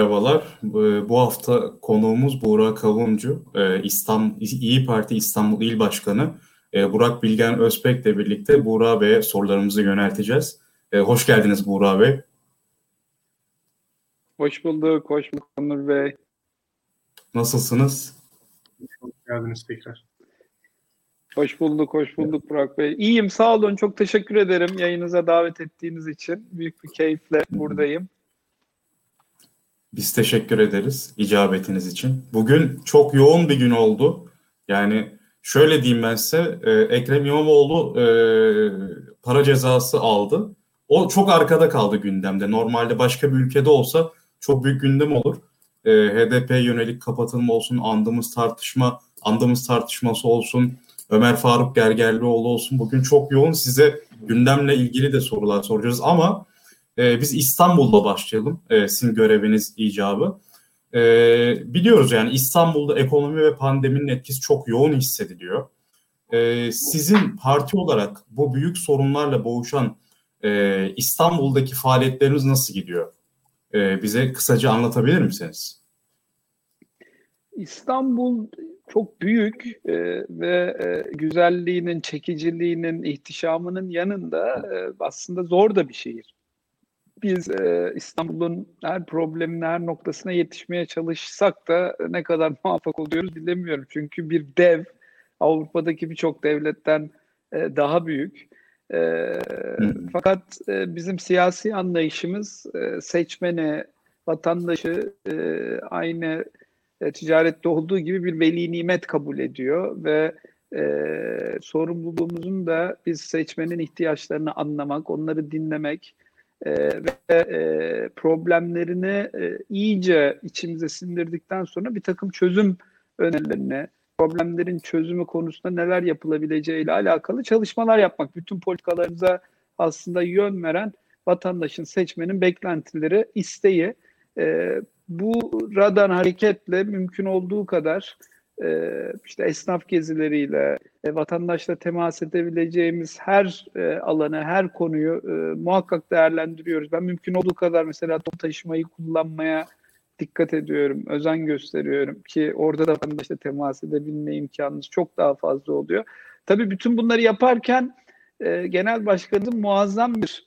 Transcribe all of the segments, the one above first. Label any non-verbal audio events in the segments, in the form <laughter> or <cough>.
Merhabalar. E, bu hafta konuğumuz Burak Kavuncu, e, İstanbul İyi Parti İstanbul İl Başkanı. E, Burak Bilgen Özbek'le birlikte Burak Bey'e sorularımızı yönelteceğiz. Hoş geldiniz Burak Bey. Hoş bulduk, hoş bulduk Onur Bey. Nasılsınız? Hoş geldiniz tekrar. Hoş bulduk, hoş bulduk Burak Bey. İyiyim, sağ olun. Çok teşekkür ederim yayınıza davet ettiğiniz için. Büyük bir keyifle buradayım. Biz teşekkür ederiz icabetiniz için. Bugün çok yoğun bir gün oldu. Yani şöyle diyeyim ben size, e, Ekrem İmamoğlu e, para cezası aldı. O çok arkada kaldı gündemde. Normalde başka bir ülkede olsa çok büyük gündem olur. E, HDP yönelik kapatılma olsun, andımız tartışma, andımız tartışması olsun, Ömer Faruk Gergerlioğlu olsun. Bugün çok yoğun size gündemle ilgili de sorular soracağız ama e, biz İstanbul'da başlayalım. E, sizin göreviniz icabı. E, biliyoruz yani İstanbul'da ekonomi ve pandeminin etkisi çok yoğun hissediliyor. E, sizin parti olarak bu büyük sorunlarla boğuşan e, İstanbul'daki faaliyetleriniz nasıl gidiyor? E, bize kısaca anlatabilir misiniz? İstanbul çok büyük e, ve e, güzelliğinin, çekiciliğinin, ihtişamının yanında e, aslında zor da bir şehir. Biz e, İstanbul'un her problemin her noktasına yetişmeye çalışsak da ne kadar <laughs> muvaffak oluyoruz bilemiyorum. Çünkü bir dev Avrupa'daki birçok devletten e, daha büyük. E, fakat e, bizim siyasi anlayışımız e, seçmeni, vatandaşı e, aynı e, ticarette olduğu gibi bir veli nimet kabul ediyor ve e, sorumluluğumuzun da biz seçmenin ihtiyaçlarını anlamak, onları dinlemek e, ve e, problemlerini e, iyice içimize sindirdikten sonra bir takım çözüm önerilerini, problemlerin çözümü konusunda neler yapılabileceğiyle alakalı çalışmalar yapmak. Bütün politikalarımıza aslında yön veren vatandaşın, seçmenin beklentileri, isteği. E, bu radan hareketle mümkün olduğu kadar e, işte esnaf gezileriyle, e, vatandaşla temas edebileceğimiz her e, alanı, her konuyu e, muhakkak değerlendiriyoruz. Ben mümkün olduğu kadar mesela top taşımayı kullanmaya dikkat ediyorum, özen gösteriyorum ki orada da vatandaşla temas edebilme imkanınız çok daha fazla oluyor. Tabii bütün bunları yaparken e, genel başkanın muazzam bir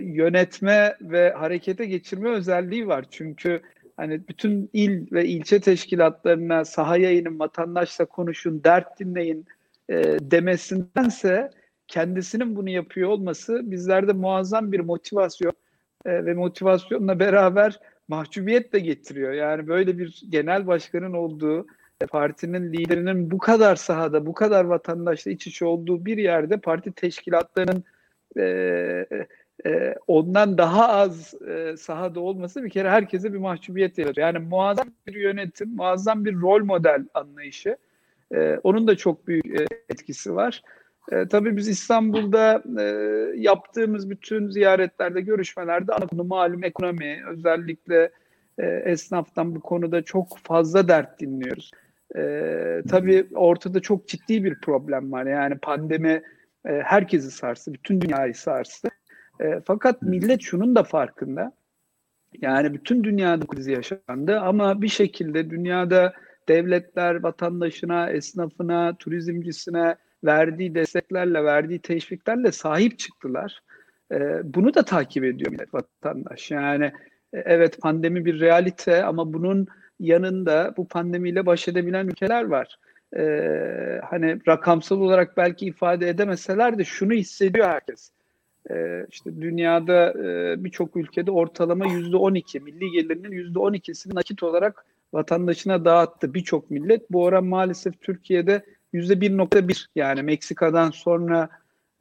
yönetme ve harekete geçirme özelliği var. Çünkü hani bütün il ve ilçe teşkilatlarına sahaya inin, vatandaşla konuşun, dert dinleyin e, demesindense kendisinin bunu yapıyor olması bizlerde muazzam bir motivasyon e, ve motivasyonla beraber mahcubiyet de getiriyor. Yani böyle bir genel başkanın olduğu, e, partinin liderinin bu kadar sahada, bu kadar vatandaşla iç içe olduğu bir yerde parti teşkilatlarının e, e, ondan daha az e, sahada olması bir kere herkese bir mahcubiyet yaratıyor. Yani muazzam bir yönetim, muazzam bir rol model anlayışı. E, onun da çok büyük e, etkisi var. E, tabii biz İstanbul'da yaptığımız bütün ziyaretlerde, görüşmelerde ana konu malum ekonomi, özellikle esnaftan bu konuda çok fazla dert dinliyoruz. Tabii ortada çok ciddi bir problem var. Yani pandemi herkesi sarstı, bütün dünyayı sarstı. E, fakat millet şunun da farkında. Yani bütün dünyada kriz yaşandı ama bir şekilde dünyada devletler vatandaşına, esnafına, turizmcisine verdiği desteklerle, verdiği teşviklerle sahip çıktılar. E, bunu da takip ediyor millet vatandaş. Yani e, evet pandemi bir realite ama bunun yanında bu pandemiyle baş edebilen ülkeler var. Ee, hani rakamsal olarak belki ifade edemeseler de şunu hissediyor herkes e, işte dünyada e, birçok ülkede ortalama yüzde 12 milli gelirinin yüzde 12'sini nakit olarak vatandaşına dağıttı birçok millet. Bu oran maalesef Türkiye'de yüzde 1.1 yani Meksika'dan sonra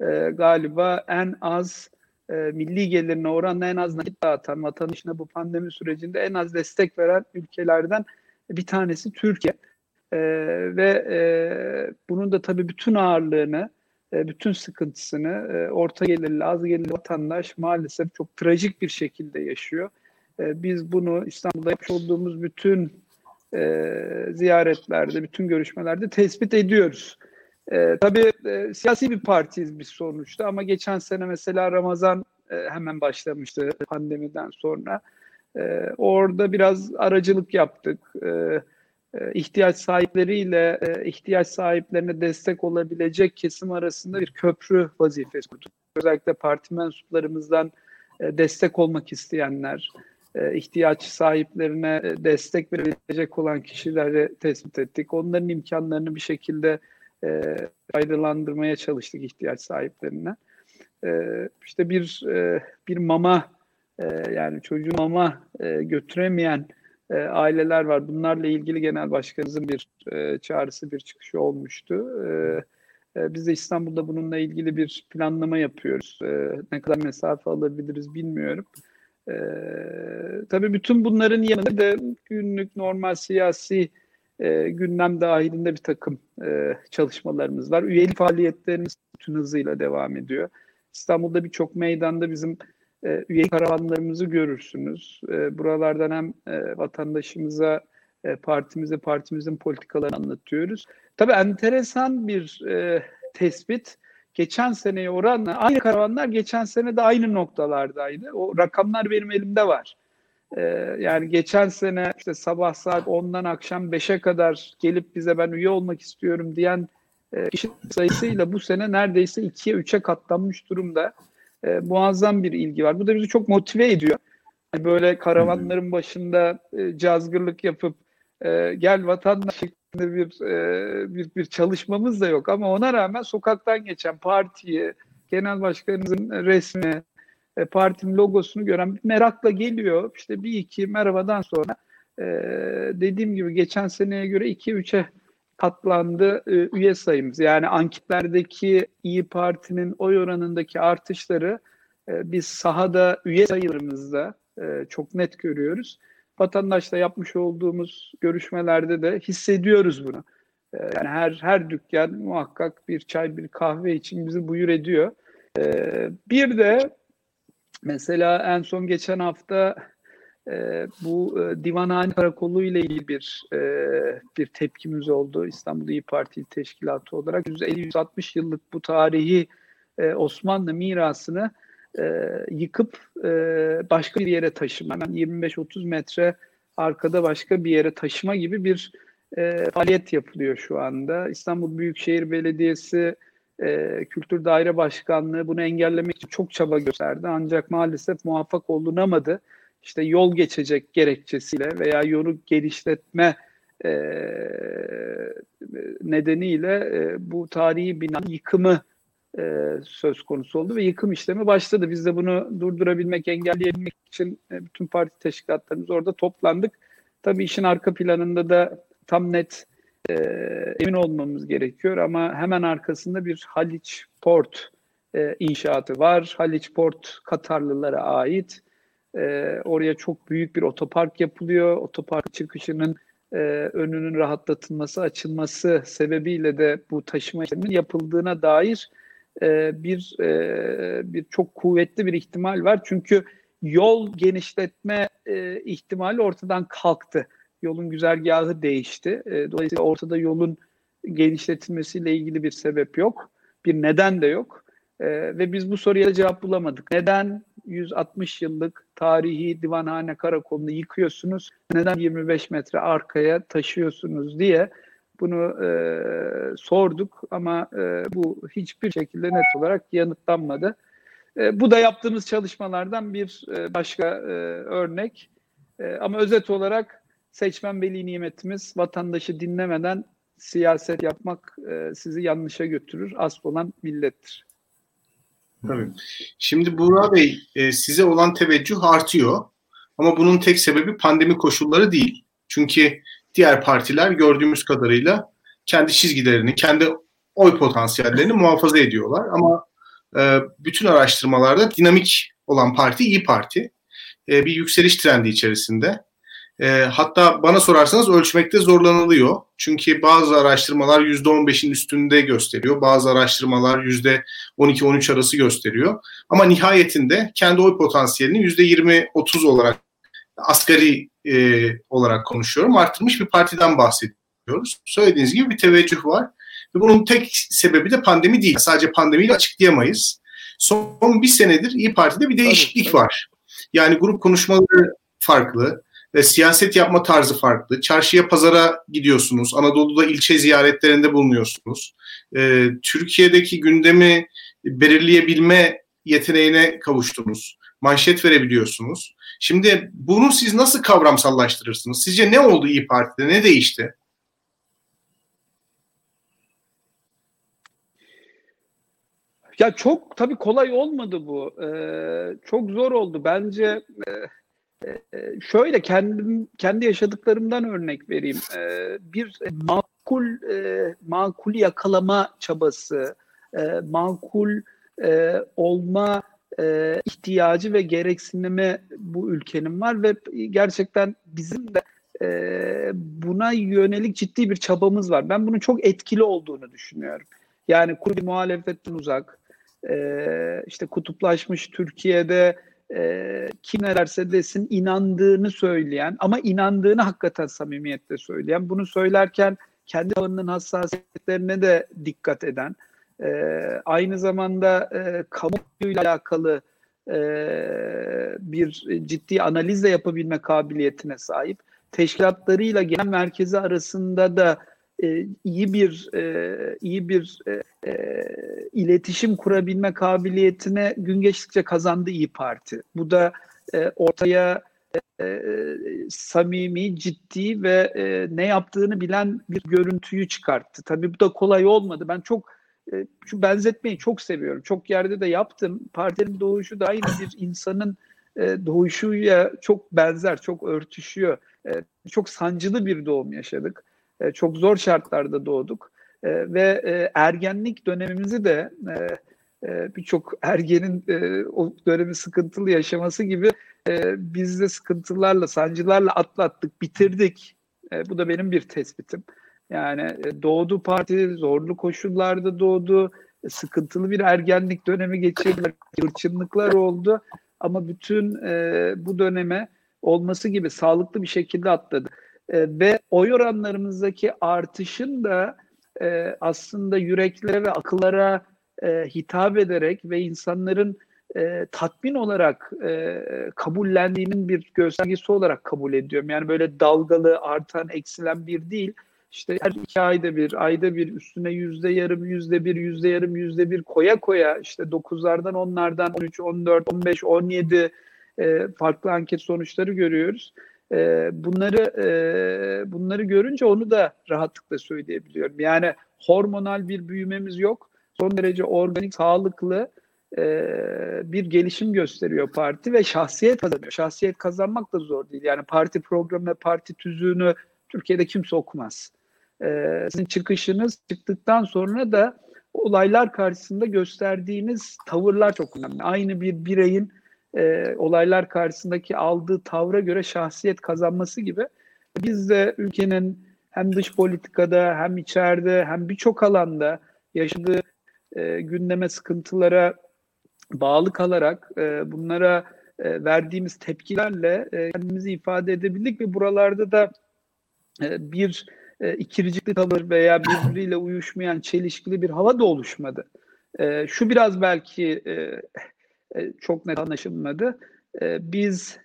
e, galiba en az e, milli gelirine oranla en az nakit dağıtan vatandaşına bu pandemi sürecinde en az destek veren ülkelerden bir tanesi Türkiye. E, ve e, bunun da tabii bütün ağırlığını bütün sıkıntısını e, orta gelirli, az gelirli vatandaş maalesef çok trajik bir şekilde yaşıyor. E, biz bunu İstanbul'da yapmış olduğumuz bütün ziyaretlerde, bütün görüşmelerde tespit ediyoruz. tabii siyasi bir partiyiz biz sonuçta ama geçen sene mesela Ramazan hemen başlamıştı pandemiden sonra. E, orada biraz aracılık yaptık. E, e, ihtiyaç sahipleriyle e, ihtiyaç sahiplerine destek olabilecek kesim arasında bir köprü vazifesi kurduk. Özellikle parti mensuplarımızdan e, destek olmak isteyenler, ihtiyaç sahiplerine destek verebilecek olan kişileri tespit ettik. Onların imkanlarını bir şekilde ayrılandırmaya çalıştık ihtiyaç sahiplerine. İşte bir bir mama yani çocuğu mama götüremeyen e, aileler var. Bunlarla ilgili genel başkanımızın bir e, çağrısı, bir çıkışı olmuştu. E, e, biz de İstanbul'da bununla ilgili bir planlama yapıyoruz. E, ne kadar mesafe alabiliriz bilmiyorum. E, tabii bütün bunların yanında da günlük normal siyasi gündem dahilinde bir takım çalışmalarımız var. Üyelik faaliyetlerimiz bütün hızıyla devam ediyor. İstanbul'da birçok meydanda bizim e, üye karavanlarımızı görürsünüz. E, buralardan hem e, vatandaşımıza, e, partimize, partimizin politikalarını anlatıyoruz. Tabii enteresan bir e, tespit. Geçen seneye oranla aynı karavanlar geçen sene de aynı noktalardaydı. O rakamlar benim elimde var. E, yani geçen sene işte sabah saat 10'dan akşam 5'e kadar gelip bize ben üye olmak istiyorum diyen e, kişi sayısıyla bu sene neredeyse 2'ye 3'e katlanmış durumda e, muazzam bir ilgi var. Bu da bizi çok motive ediyor. Yani böyle karavanların başında e, cazgırlık yapıp e, gel vatandaş şeklinde bir, e, bir bir çalışmamız da yok ama ona rağmen sokaktan geçen partiyi, genel başkanımızın resmi, e, partinin logosunu gören merakla geliyor. İşte bir iki merhabadan sonra e, dediğim gibi geçen seneye göre 2-3'e katlandı e, üye sayımız. Yani anketlerdeki İyi Parti'nin oy oranındaki artışları e, biz sahada üye sayılarımızda e, çok net görüyoruz. Vatandaşla yapmış olduğumuz görüşmelerde de hissediyoruz bunu. Yani her her dükkan muhakkak bir çay bir kahve için bizi buyur ediyor. Bir de mesela en son geçen hafta e, bu e, Divanhane Karakolu ile ilgili bir e, bir tepkimiz oldu. İstanbul İyi Parti Teşkilatı olarak 150-160 yıllık bu tarihi e, Osmanlı mirasını e, yıkıp e, başka bir yere taşıma, hemen 25-30 metre arkada başka bir yere taşıma gibi bir e, faaliyet yapılıyor şu anda. İstanbul Büyükşehir Belediyesi e, Kültür Daire Başkanlığı bunu engellemek için çok çaba gösterdi. Ancak maalesef muvaffak olunamadı işte yol geçecek gerekçesiyle veya yolu genişletme e, nedeniyle e, bu tarihi binanın yıkımı e, söz konusu oldu ve yıkım işlemi başladı. Biz de bunu durdurabilmek, engelleyebilmek için e, bütün parti teşkilatlarımız orada toplandık. Tabii işin arka planında da tam net e, emin olmamız gerekiyor ama hemen arkasında bir Haliç Port e, inşaatı var. Haliç Port Katarlılara ait e, oraya çok büyük bir otopark yapılıyor. Otopark çıkışının e, önünün rahatlatılması, açılması sebebiyle de bu taşıma işleminin yapıldığına dair e, bir e, bir çok kuvvetli bir ihtimal var. Çünkü yol genişletme e, ihtimali ortadan kalktı. Yolun güzergahı değişti. E, dolayısıyla ortada yolun genişletilmesiyle ilgili bir sebep yok. Bir neden de yok. E, ve biz bu soruya cevap bulamadık. Neden 160 yıllık tarihi divanhane karakolunu yıkıyorsunuz. Neden 25 metre arkaya taşıyorsunuz diye bunu e, sorduk ama e, bu hiçbir şekilde net olarak yanıtlanmadı. E, bu da yaptığımız çalışmalardan bir e, başka e, örnek. E, ama özet olarak seçmen veli nimetimiz vatandaşı dinlemeden siyaset yapmak e, sizi yanlışa götürür. Asıl olan millettir. Tabii. Şimdi Buğra Bey e, size olan teveccüh artıyor. Ama bunun tek sebebi pandemi koşulları değil. Çünkü diğer partiler gördüğümüz kadarıyla kendi çizgilerini, kendi oy potansiyellerini muhafaza ediyorlar. Ama e, bütün araştırmalarda dinamik olan parti İyi Parti. E, bir yükseliş trendi içerisinde. E, hatta bana sorarsanız ölçmekte zorlanılıyor. Çünkü bazı araştırmalar %15'in üstünde gösteriyor. Bazı araştırmalar %12-13 arası gösteriyor. Ama nihayetinde kendi oy potansiyelini %20-30 olarak asgari e, olarak konuşuyorum. Arttırmış bir partiden bahsediyoruz. Söylediğiniz gibi bir teveccüh var. Ve bunun tek sebebi de pandemi değil. Sadece pandemiyle açıklayamayız. Son bir senedir İyi Parti'de bir değişiklik var. Yani grup konuşmaları farklı. Ve siyaset yapma tarzı farklı. Çarşıya, pazara gidiyorsunuz. Anadolu'da ilçe ziyaretlerinde bulunuyorsunuz. E, Türkiye'deki gündemi belirleyebilme yeteneğine kavuştunuz. Manşet verebiliyorsunuz. Şimdi bunu siz nasıl kavramsallaştırırsınız? Sizce ne oldu İyi Parti'de? Ne değişti? Ya çok tabii kolay olmadı bu. Ee, çok zor oldu. Bence e, e, şöyle kendim kendi yaşadıklarımdan örnek vereyim. Ee, bir makul e, makul yakalama çabası, e, makul e, olma ihtiyacı ve gereksinimi bu ülkenin var ve gerçekten bizim de buna yönelik ciddi bir çabamız var. Ben bunun çok etkili olduğunu düşünüyorum. Yani kurdu muhalefetten uzak, işte kutuplaşmış Türkiye'de e, kim ne desin inandığını söyleyen ama inandığını hakikaten samimiyetle söyleyen, bunu söylerken kendi alanının hassasiyetlerine de dikkat eden, e, aynı zamanda e, kamuyla alakalı e, bir ciddi analiz de yapabilme kabiliyetine sahip. Teşkilatlarıyla genel merkezi arasında da e, iyi bir e, iyi bir e, e, iletişim kurabilme kabiliyetine gün geçtikçe kazandı İyi Parti. Bu da ortaya samimi, ciddi ve ne yaptığını bilen bir görüntüyü çıkarttı. Tabii bu da kolay olmadı. Ben çok e, şu benzetmeyi çok seviyorum. Çok yerde de yaptım. Partinin doğuşu da aynı bir insanın e, doğuşuyla çok benzer, çok örtüşüyor. Çok sancılı bir doğum yaşadık. E, çok zor şartlarda doğduk. E, ve e, ergenlik dönemimizi de birçok ergenin e, o dönemi sıkıntılı yaşaması gibi e, biz de sıkıntılarla, sancılarla atlattık, bitirdik. Bu da benim bir tespitim. Yani doğdu parti zorlu koşullarda doğdu. Sıkıntılı bir ergenlik dönemi geçirdiler. Hırçınlıklar oldu. Ama bütün e, bu döneme olması gibi sağlıklı bir şekilde atladı. E, ve oy oranlarımızdaki artışın da e, aslında yüreklere ve akıllara e, hitap ederek ve insanların e, tatmin olarak e, kabullendiğinin bir göstergesi olarak kabul ediyorum. Yani böyle dalgalı, artan, eksilen bir değil işte her iki ayda bir, ayda bir üstüne yüzde yarım, yüzde bir, yüzde yarım, yüzde bir koya koya işte dokuzlardan, onlardan 13, 14, 15, 17 e, farklı anket sonuçları görüyoruz. E, bunları e, bunları görünce onu da rahatlıkla söyleyebiliyorum. Yani hormonal bir büyümemiz yok. Son derece organik, sağlıklı e, bir gelişim gösteriyor parti ve şahsiyet kazanıyor. Şahsiyet kazanmak da zor değil. Yani parti programı, parti tüzüğünü Türkiye'de kimse okumaz e, sizin çıkışınız çıktıktan sonra da olaylar karşısında gösterdiğiniz tavırlar çok önemli. Aynı bir bireyin e, olaylar karşısındaki aldığı tavra göre şahsiyet kazanması gibi biz de ülkenin hem dış politikada hem içeride hem birçok alanda yaşadığı e, gündeme sıkıntılara bağlı kalarak e, bunlara e, verdiğimiz tepkilerle e, kendimizi ifade edebildik ve buralarda da e, bir e, ikircikli tavır veya birbiriyle uyuşmayan çelişkili bir hava da oluşmadı. E, şu biraz belki e, e, çok net anlaşılmadı. E, biz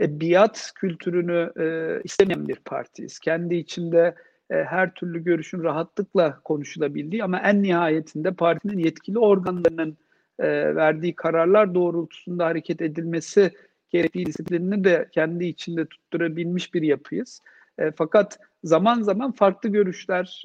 e, biat kültürünü e, istemeyen bir partiyiz. Kendi içinde her türlü görüşün rahatlıkla konuşulabildiği ama en nihayetinde partinin yetkili organlarının verdiği kararlar doğrultusunda hareket edilmesi gerektiği disiplinini de kendi içinde tutturabilmiş bir yapıyız. Fakat zaman zaman farklı görüşler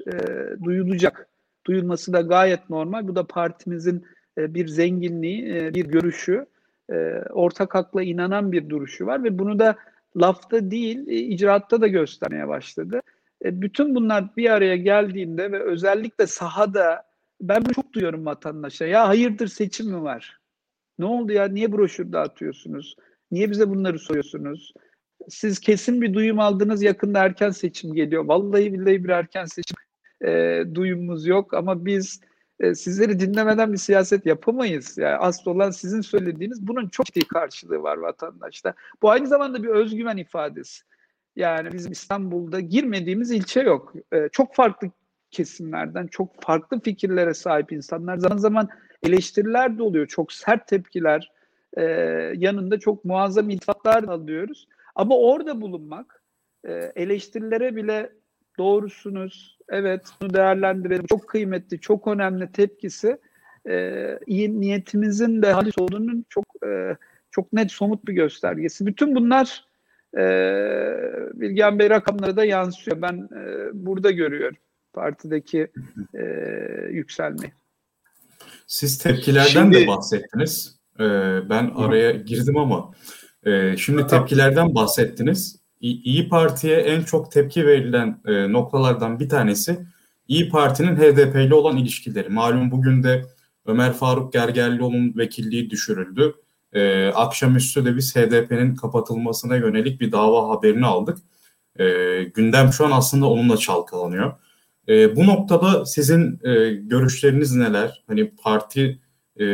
duyulacak. Duyulması da gayet normal. Bu da partimizin bir zenginliği, e, bir görüşü, e, ortak hakla inanan bir duruşu var ve bunu da lafta değil, e, icraatta da göstermeye başladı. E, bütün bunlar bir araya geldiğinde ve özellikle sahada ben bunu çok duyuyorum vatandaşa. Ya hayırdır seçim mi var? Ne oldu ya? Niye broşür dağıtıyorsunuz? Niye bize bunları soruyorsunuz? siz kesin bir duyum aldınız yakında erken seçim geliyor. Vallahi billahi bir erken seçim e, duyumumuz yok ama biz e, sizleri dinlemeden bir siyaset yapamayız. Yani asıl olan sizin söylediğiniz bunun çok ciddi karşılığı var vatandaşta. Bu aynı zamanda bir özgüven ifadesi. Yani bizim İstanbul'da girmediğimiz ilçe yok. E, çok farklı kesimlerden çok farklı fikirlere sahip insanlar zaman zaman eleştiriler de oluyor. Çok sert tepkiler, e, yanında çok muazzam iltifatlar alıyoruz. Ama orada bulunmak, eleştirilere bile doğrusunuz, evet bunu değerlendirelim, çok kıymetli, çok önemli tepkisi e, iyi niyetimizin de halis olduğunun çok e, çok net somut bir göstergesi. Bütün bunlar e, Bilgehan Bey rakamlara da yansıyor. Ben e, burada görüyorum partideki e, yükselmeyi. Siz tepkilerden şimdi, de bahsettiniz. Ee, ben araya girdim ama e, şimdi tepkilerden bahsettiniz. İyi Parti'ye en çok tepki verilen e, noktalardan bir tanesi İyi Parti'nin HDP ile olan ilişkileri. Malum bugün de Ömer Faruk Gergerlioğlu'nun vekilliği düşürüldü. E, akşamüstü de biz HDP'nin kapatılmasına yönelik bir dava haberini aldık. E, gündem şu an aslında onunla çalkalanıyor. E, bu noktada sizin e, görüşleriniz neler? Hani parti e,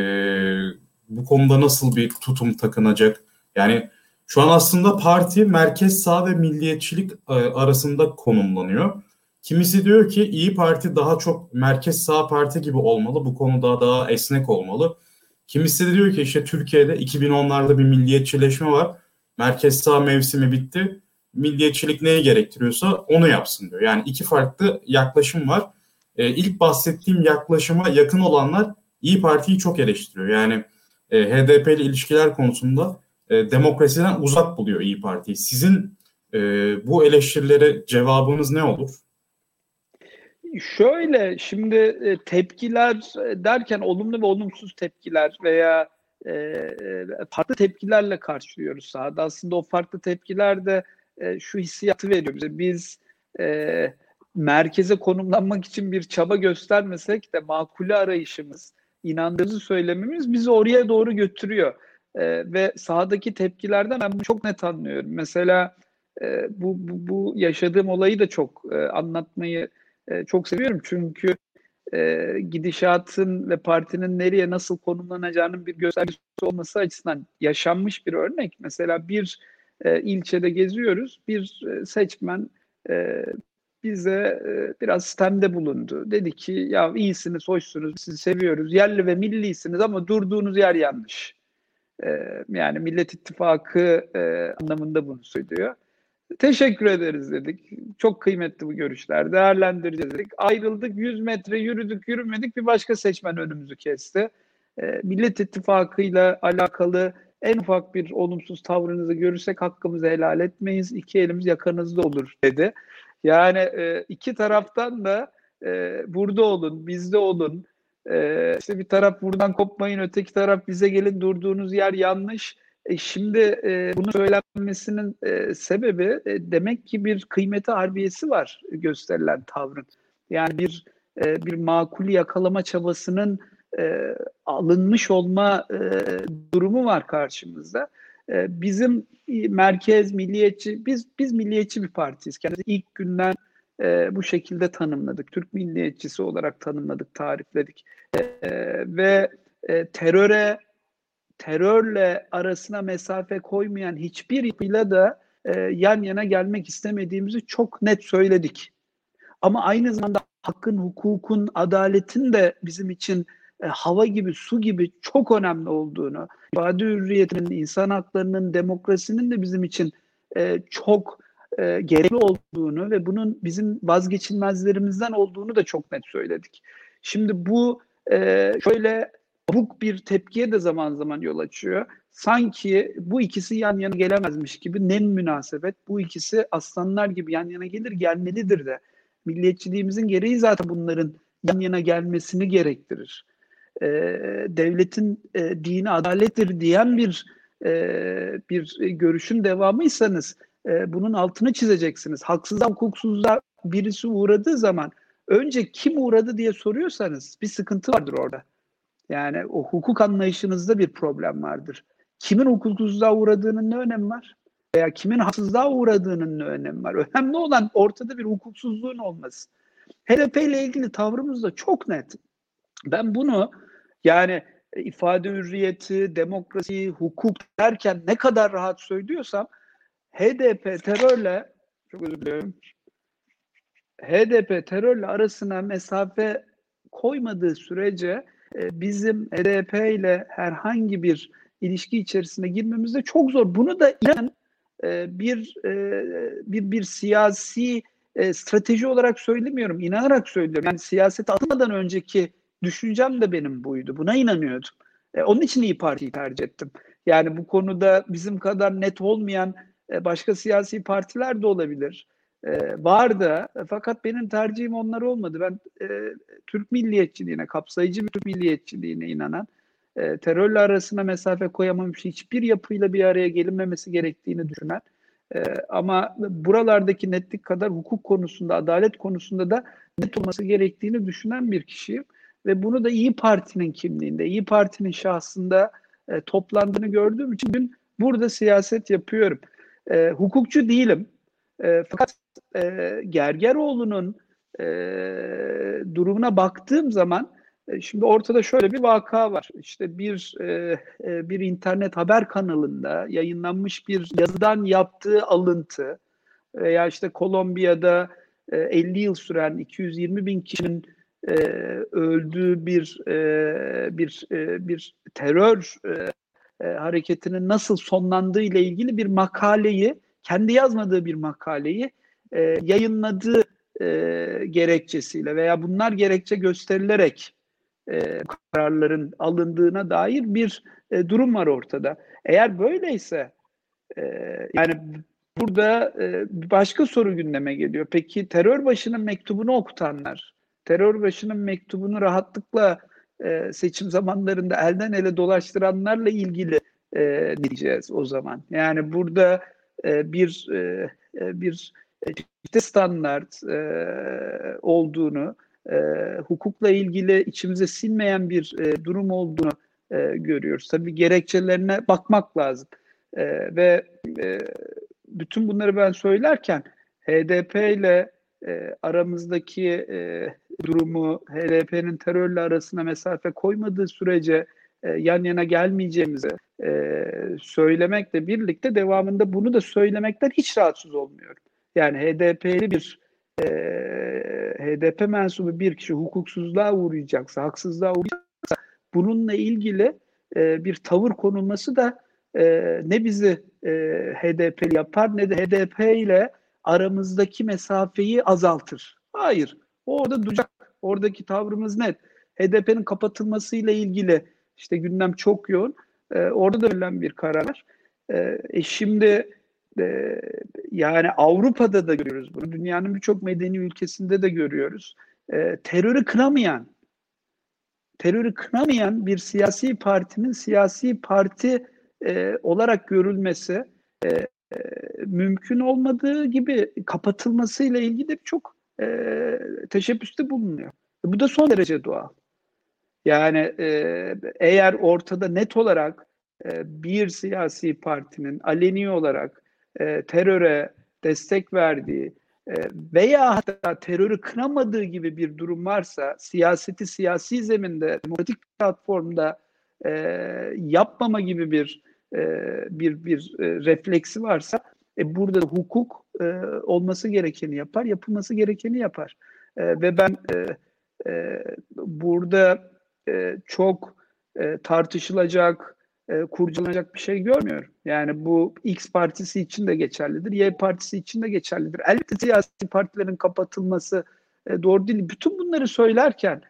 bu konuda nasıl bir tutum takınacak? Yani şu an aslında parti merkez sağ ve milliyetçilik e, arasında konumlanıyor. Kimisi diyor ki İyi Parti daha çok merkez sağ parti gibi olmalı. Bu konuda daha esnek olmalı. Kimisi de diyor ki işte Türkiye'de 2010'larda bir milliyetçileşme var. Merkez sağ mevsimi bitti. Milliyetçilik neyi gerektiriyorsa onu yapsın diyor. Yani iki farklı yaklaşım var. Ee, ilk bahsettiğim yaklaşıma yakın olanlar İyi Parti'yi çok eleştiriyor. Yani e, HDP ile ilişkiler konusunda e, demokrasiden uzak buluyor İyi Parti'yi. Sizin e, bu eleştirilere cevabınız ne olur? Şöyle şimdi e, tepkiler e, derken olumlu ve olumsuz tepkiler veya e, farklı tepkilerle karşılıyoruz sahada. Aslında o farklı tepkiler de şu hissiyatı veriyor bize. Biz merkeze konumlanmak için bir çaba göstermesek de makule arayışımız, inandırıcı söylememiz bizi oraya doğru götürüyor. Ve sahadaki tepkilerden ben bunu çok net anlıyorum. Mesela bu, bu, bu yaşadığım olayı da çok anlatmayı e, çok seviyorum çünkü e, gidişatın ve partinin nereye nasıl konumlanacağının bir göstergesi olması açısından yaşanmış bir örnek. Mesela bir e, ilçede geziyoruz, bir e, seçmen e, bize e, biraz stemde bulundu. Dedi ki ya iyisiniz, hoşsunuz, sizi seviyoruz, yerli ve millisiniz ama durduğunuz yer yanlış. Yani Millet İttifakı e, anlamında bunu söylüyor. Teşekkür ederiz dedik. Çok kıymetli bu görüşler. Değerlendireceğiz dedik. Ayrıldık 100 metre yürüdük yürümedik bir başka seçmen önümüzü kesti. E, Millet İttifakı'yla alakalı en ufak bir olumsuz tavrınızı görürsek hakkımızı helal etmeyiz. İki elimiz yakanızda olur dedi. Yani e, iki taraftan da e, burada olun, bizde olun. E, işte bir taraf buradan kopmayın, öteki taraf bize gelin durduğunuz yer yanlış e, şimdi e, bunu söylenmesinin e, sebebi e, demek ki bir kıymeti harbiyesi var gösterilen tavrın. Yani bir e, bir makul yakalama çabasının e, alınmış olma e, durumu var karşımızda. E, bizim merkez milliyetçi, biz biz milliyetçi bir partiyiz. Kendimizi ilk günden e, bu şekilde tanımladık. Türk milliyetçisi olarak tanımladık, tarifledik. E, ve e, teröre terörle arasına mesafe koymayan hiçbir yapıyla da e, yan yana gelmek istemediğimizi çok net söyledik. Ama aynı zamanda hakkın, hukukun, adaletin de bizim için e, hava gibi, su gibi çok önemli olduğunu, ifade hürriyetinin, insan haklarının, demokrasinin de bizim için e, çok e, gerekli olduğunu ve bunun bizim vazgeçilmezlerimizden olduğunu da çok net söyledik. Şimdi bu e, şöyle abuk bir tepkiye de zaman zaman yol açıyor. Sanki bu ikisi yan yana gelemezmiş gibi nem münasebet. Bu ikisi aslanlar gibi yan yana gelir gelmelidir de. Milliyetçiliğimizin gereği zaten bunların yan yana gelmesini gerektirir. Ee, devletin e, dini adalettir diyen bir e, bir görüşün devamıysanız e, bunun altını çizeceksiniz. Haksızlığa, hukuksuzluğa birisi uğradığı zaman önce kim uğradı diye soruyorsanız bir sıkıntı vardır orada. Yani o hukuk anlayışınızda bir problem vardır. Kimin hukuksuzluğa uğradığının ne önemi var? Veya kimin haksızlığa uğradığının ne önemi var? Önemli olan ortada bir hukuksuzluğun olması. HDP ile ilgili tavrımız da çok net. Ben bunu yani ifade hürriyeti, demokrasi, hukuk derken ne kadar rahat söylüyorsam HDP terörle çok özür diliyorum. HDP terörle arasına mesafe koymadığı sürece e, bizim HDP ile herhangi bir ilişki içerisine girmemiz de çok zor. Bunu da İran e, bir e, bir bir siyasi strateji olarak söylemiyorum, inanarak söylüyorum. Yani siyasete atılmadan önceki düşüncem de benim buydu. Buna inanıyordum. Onun için İyi Parti'yi tercih ettim. Yani bu konuda bizim kadar net olmayan başka siyasi partiler de olabilir. E, var da fakat benim tercihim onlar olmadı. Ben e, Türk milliyetçiliğine, kapsayıcı bir Türk milliyetçiliğine inanan, e, terörle arasına mesafe koyamamış hiçbir yapıyla bir araya gelinmemesi gerektiğini düşünen, e, ama buralardaki netlik kadar hukuk konusunda, adalet konusunda da net olması gerektiğini düşünen bir kişiyim. Ve bunu da İyi Parti'nin kimliğinde, İyi Parti'nin şahsında e, toplandığını gördüğüm için bugün burada siyaset yapıyorum. E, hukukçu değilim. E, fakat e, Gergeroğlu'nun e, durumuna baktığım zaman e, şimdi ortada şöyle bir vaka var. İşte bir e, e, bir internet haber kanalında yayınlanmış bir yazıdan yaptığı alıntı veya işte Kolombiya'da e, 50 yıl süren 220 bin kişinin e, öldüğü bir e, bir e, bir terör e, e, hareketinin nasıl sonlandığı ile ilgili bir makaleyi kendi yazmadığı bir makaleyi e, yayınladığı e, gerekçesiyle veya bunlar gerekçe gösterilerek e, kararların alındığına dair bir e, durum var ortada. Eğer böyleyse e, yani burada e, başka soru gündeme geliyor. Peki terör başının mektubunu okutanlar, terör başının mektubunu rahatlıkla e, seçim zamanlarında elden ele dolaştıranlarla ilgili e, diyeceğiz o zaman? Yani burada e, bir e, e bir işte standart e, olduğunu, e, hukukla ilgili içimize sinmeyen bir e, durum olduğunu e, görüyoruz. Tabii gerekçelerine bakmak lazım. E, ve e, bütün bunları ben söylerken HDP ile e, aramızdaki e, durumu HDP'nin terörle arasına mesafe koymadığı sürece e, yan yana gelmeyeceğimizi e, söylemekle birlikte devamında bunu da söylemekten hiç rahatsız olmuyorum. Yani HDP'li bir e, HDP mensubu bir kişi hukuksuzluğa uğrayacaksa, haksızlığa uğrayacaksa bununla ilgili e, bir tavır konulması da e, ne bizi e, HDP yapar ne de HDP ile aramızdaki mesafeyi azaltır. Hayır. Orada duracak. Oradaki tavrımız net. HDP'nin kapatılmasıyla ilgili işte gündem çok yoğun. E, orada da verilen bir karar. E, e şimdi e, yani Avrupa'da da görüyoruz bunu. Dünyanın birçok medeni ülkesinde de görüyoruz. E, terörü kınamayan, terörü kınamayan bir siyasi partinin siyasi parti e, olarak görülmesi e, mümkün olmadığı gibi kapatılmasıyla ilgili çok e, teşebbüste bulunuyor. Bu da son derece doğal. Yani e, eğer ortada net olarak e, bir siyasi partinin aleni olarak e, teröre destek verdiği e, veya hatta terörü kınamadığı gibi bir durum varsa siyaseti siyasi zeminde demokratik platformda e, yapmama gibi bir e, bir bir e, refleksi varsa e, burada hukuk e, olması gerekeni yapar, yapılması gerekeni yapar. E, ve ben e, e, burada e, çok e, tartışılacak, e, kurcalanacak bir şey görmüyorum. Yani bu X partisi için de geçerlidir, Y partisi için de geçerlidir. Elbette siyasi partilerin kapatılması e, doğru değil. Bütün bunları söylerken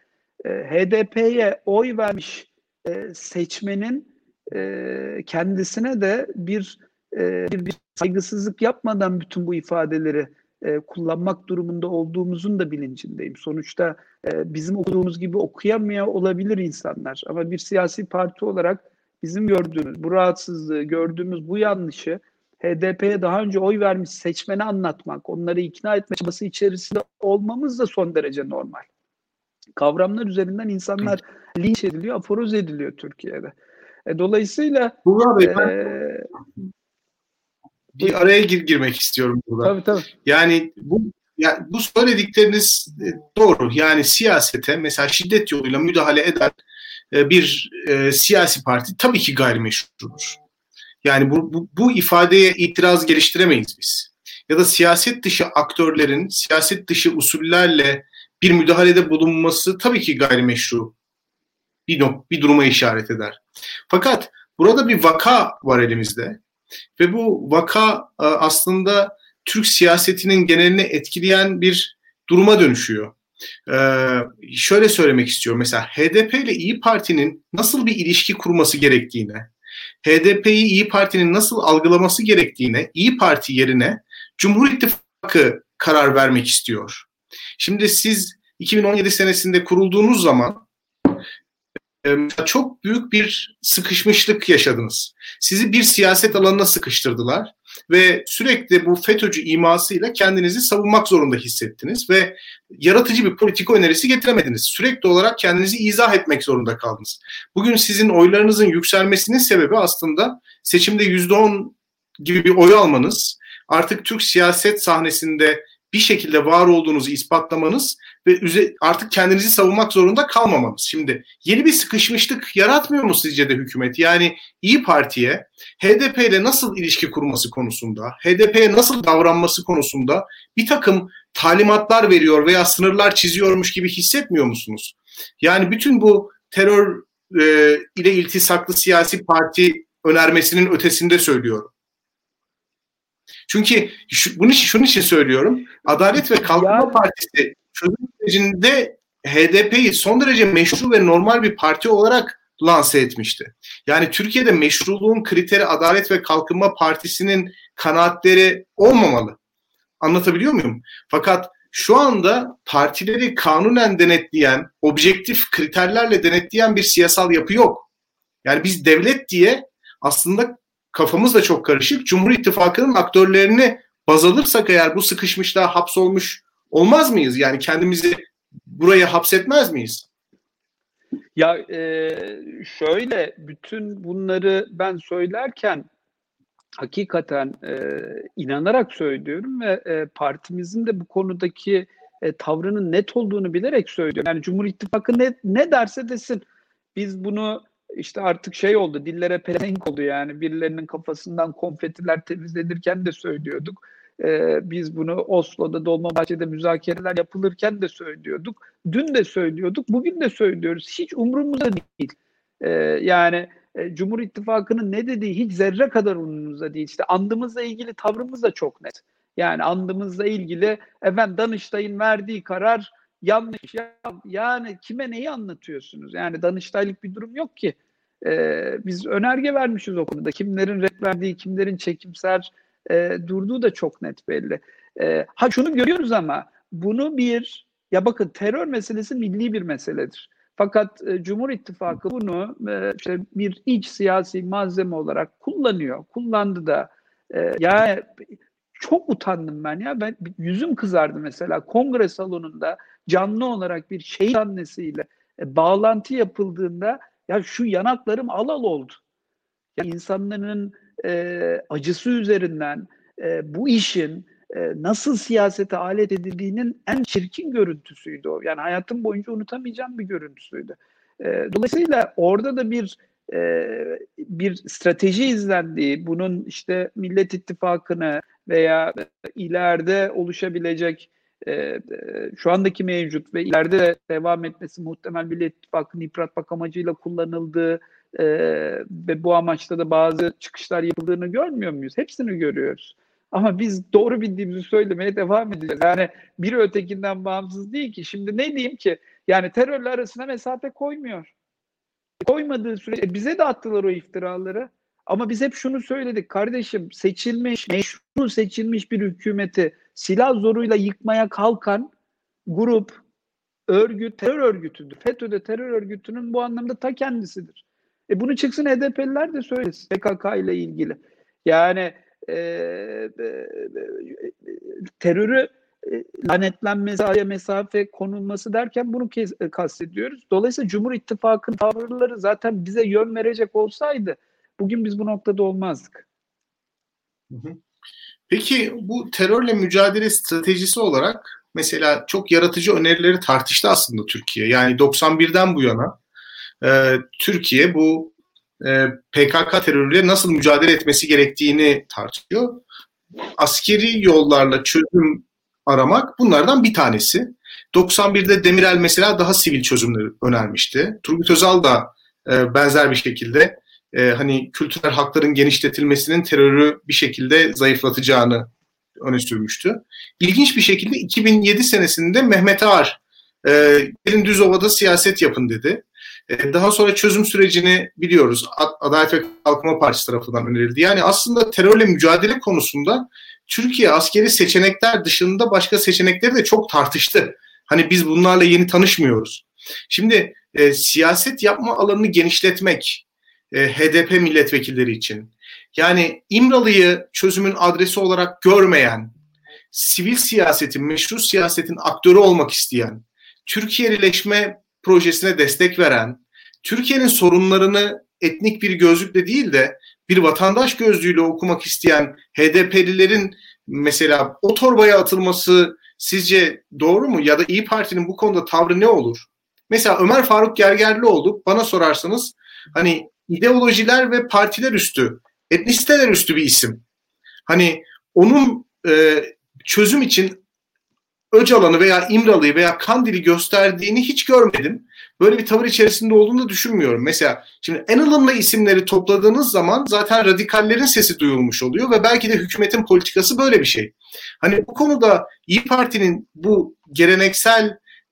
e, HDP'ye oy vermiş e, seçmenin e, kendisine de bir, e, bir, saygısızlık yapmadan bütün bu ifadeleri e, kullanmak durumunda olduğumuzun da bilincindeyim. Sonuçta e, bizim okuduğumuz gibi okuyamıyor olabilir insanlar ama bir siyasi parti olarak bizim gördüğümüz bu rahatsızlığı, gördüğümüz bu yanlışı HDP'ye daha önce oy vermiş seçmeni anlatmak, onları ikna etme çabası içerisinde olmamız da son derece normal. Kavramlar üzerinden insanlar linç ediliyor, aforoz ediliyor Türkiye'de. E, dolayısıyla Burak Bey, ben e, bir araya gir girmek istiyorum burada. Tabii tabii. Yani bu yani bu söyledikleriniz e, doğru. Yani siyasete mesela şiddet yoluyla müdahale eden e, bir e, siyasi parti tabii ki gayrimeşrudur. Yani bu, bu, bu ifadeye itiraz geliştiremeyiz biz. Ya da siyaset dışı aktörlerin siyaset dışı usullerle bir müdahalede bulunması tabii ki gayrimeşru bir, bir duruma işaret eder. Fakat burada bir vaka var elimizde. Ve bu vaka e, aslında Türk siyasetinin genelini etkileyen bir duruma dönüşüyor. Ee, şöyle söylemek istiyorum mesela HDP ile İyi Parti'nin nasıl bir ilişki kurması gerektiğine, HDP'yi İyi Parti'nin nasıl algılaması gerektiğine İyi Parti yerine Cumhur İttifakı karar vermek istiyor. Şimdi siz 2017 senesinde kurulduğunuz zaman çok büyük bir sıkışmışlık yaşadınız. Sizi bir siyaset alanına sıkıştırdılar ve sürekli bu FETÖ'cü imasıyla kendinizi savunmak zorunda hissettiniz ve yaratıcı bir politika önerisi getiremediniz. Sürekli olarak kendinizi izah etmek zorunda kaldınız. Bugün sizin oylarınızın yükselmesinin sebebi aslında seçimde %10 gibi bir oy almanız, artık Türk siyaset sahnesinde bir şekilde var olduğunuzu ispatlamanız ve artık kendinizi savunmak zorunda kalmamanız. Şimdi yeni bir sıkışmışlık yaratmıyor mu sizce de hükümet? Yani İyi Parti'ye HDP ile nasıl ilişki kurması konusunda, HDP'ye nasıl davranması konusunda bir takım talimatlar veriyor veya sınırlar çiziyormuş gibi hissetmiyor musunuz? Yani bütün bu terör e, ile iltisaklı siyasi parti önermesinin ötesinde söylüyorum. Çünkü şu, bunu şunun için söylüyorum. Adalet ve Kalkınma ya. Partisi çözüm sürecinde HDP'yi son derece meşru ve normal bir parti olarak lanse etmişti. Yani Türkiye'de meşruluğun kriteri Adalet ve Kalkınma Partisi'nin kanaatleri olmamalı. Anlatabiliyor muyum? Fakat şu anda partileri kanunen denetleyen, objektif kriterlerle denetleyen bir siyasal yapı yok. Yani biz devlet diye aslında kafamız da çok karışık. Cumhur İttifakı'nın aktörlerini baz alırsak eğer bu sıkışmışlığa hapsolmuş olmaz mıyız? Yani kendimizi buraya hapsetmez miyiz? Ya e, şöyle bütün bunları ben söylerken hakikaten e, inanarak söylüyorum ve e, partimizin de bu konudaki e, tavrının net olduğunu bilerek söylüyorum. Yani Cumhur İttifakı ne, ne derse desin biz bunu işte artık şey oldu dillere pelesenk oldu yani birilerinin kafasından konfetiler temizlenirken de söylüyorduk. Ee, biz bunu Oslo'da Dolmabahçe'de müzakereler yapılırken de söylüyorduk. Dün de söylüyorduk, bugün de söylüyoruz. Hiç umurumuzda değil. Ee, yani e, Cumhur İttifakı'nın ne dediği hiç zerre kadar umurumuzda değil. İşte andımızla ilgili tavrımız da çok net. Yani andımızla ilgili efendim Danıştay'ın verdiği karar yanlış. Ya, yani kime neyi anlatıyorsunuz? Yani Danıştaylık bir durum yok ki. Ee, biz önerge vermişiz o konuda. Kimlerin red verdiği, kimlerin çekimser e, durduğu da çok net belli. E, ha şunu görüyoruz ama bunu bir ya bakın terör meselesi milli bir meseledir. Fakat e, Cumhur İttifakı bunu e, işte bir iç siyasi malzeme olarak kullanıyor. Kullandı da. E, ya çok utandım ben ya. Ben yüzüm kızardı mesela kongre salonunda canlı olarak bir şehit annesiyle e, bağlantı yapıldığında ya şu yanaklarım alal oldu. Ya insanların e, acısı üzerinden e, bu işin e, nasıl siyasete alet edildiğinin en çirkin görüntüsüydü o. Yani hayatım boyunca unutamayacağım bir görüntüsüydü. E, dolayısıyla orada da bir e, bir strateji izlendiği, bunun işte Millet İttifakı'nı veya ileride oluşabilecek e, şu andaki mevcut ve ileride devam etmesi muhtemel Millet İttifakı'nı yıpratmak amacıyla kullanıldığı e, ve bu amaçta da bazı çıkışlar yapıldığını görmüyor muyuz? Hepsini görüyoruz. Ama biz doğru bildiğimizi söylemeye devam edeceğiz. Yani biri ötekinden bağımsız değil ki. Şimdi ne diyeyim ki? Yani terörle arasına mesafe koymuyor. Koymadığı sürece bize de attılar o iftiraları. Ama biz hep şunu söyledik kardeşim seçilmiş, meşru seçilmiş bir hükümeti silah zoruyla yıkmaya kalkan grup, örgüt, terör örgütüdür. FETÖ de terör örgütünün bu anlamda ta kendisidir. E bunu çıksın HDP'liler de söylesin PKK ile ilgili. Yani e, e, terörü e, lanetlenmesi, mesafe konulması derken bunu kes, e, kastediyoruz. Dolayısıyla Cumhur İttifakı'nın tavırları zaten bize yön verecek olsaydı bugün biz bu noktada olmazdık. Peki bu terörle mücadele stratejisi olarak mesela çok yaratıcı önerileri tartıştı aslında Türkiye. Yani 91'den bu yana e, Türkiye bu e, PKK terörüyle nasıl mücadele etmesi gerektiğini tartışıyor. Askeri yollarla çözüm aramak bunlardan bir tanesi. 91'de Demirel mesela daha sivil çözümleri önermişti. Turgut Özal da e, benzer bir şekilde e, hani kültürel hakların genişletilmesinin terörü bir şekilde zayıflatacağını öne sürmüştü. İlginç bir şekilde 2007 senesinde Mehmet Ağar e, gelin Düzova'da siyaset yapın dedi. E, daha sonra çözüm sürecini biliyoruz. Adalet ve Kalkınma Partisi tarafından önerildi. Yani aslında terörle mücadele konusunda Türkiye askeri seçenekler dışında başka seçenekleri de çok tartıştı. Hani biz bunlarla yeni tanışmıyoruz. Şimdi e, siyaset yapma alanını genişletmek e, HDP milletvekilleri için. Yani İmralı'yı çözümün adresi olarak görmeyen, sivil siyasetin, meşru siyasetin aktörü olmak isteyen, Türkiye'lileşme projesine destek veren, Türkiye'nin sorunlarını etnik bir gözlükle değil de bir vatandaş gözlüğüyle okumak isteyen HDP'lilerin mesela o torbaya atılması sizce doğru mu? Ya da İyi Parti'nin bu konuda tavrı ne olur? Mesela Ömer Faruk Gergerlioğlu bana sorarsanız hani ideolojiler ve partiler üstü, etnisiteler üstü bir isim. Hani onun e, çözüm için Öcalan'ı veya İmralı'yı veya Kandil'i gösterdiğini hiç görmedim. Böyle bir tavır içerisinde olduğunu da düşünmüyorum. Mesela şimdi en ılımlı isimleri topladığınız zaman zaten radikallerin sesi duyulmuş oluyor ve belki de hükümetin politikası böyle bir şey. Hani bu konuda İyi Parti'nin bu geleneksel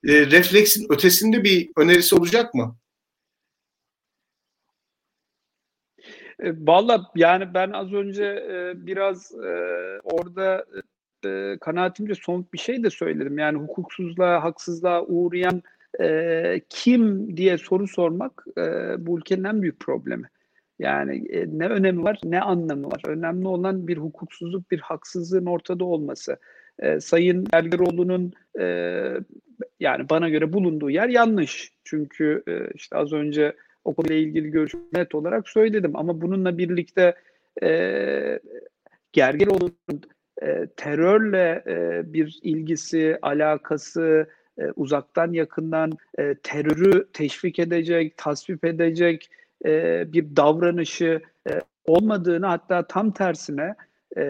e, refleksin ötesinde bir önerisi olacak mı? Valla yani ben az önce e, biraz e, orada e, kanaatimce somut bir şey de söyledim. Yani hukuksuzluğa, haksızlığa uğrayan e, kim diye soru sormak e, bu ülkenin en büyük problemi. Yani e, ne önemi var, ne anlamı var. Önemli olan bir hukuksuzluk, bir haksızlığın ortada olması. E, Sayın Belgeroğlu'nun e, yani bana göre bulunduğu yer yanlış. Çünkü e, işte az önce o konuyla ilgili görüşümü net olarak söyledim. Ama bununla birlikte e, Gergeroğlu'nun e, terörle e, bir ilgisi, alakası, e, uzaktan yakından e, terörü teşvik edecek, tasvip edecek e, bir davranışı e, olmadığını hatta tam tersine e,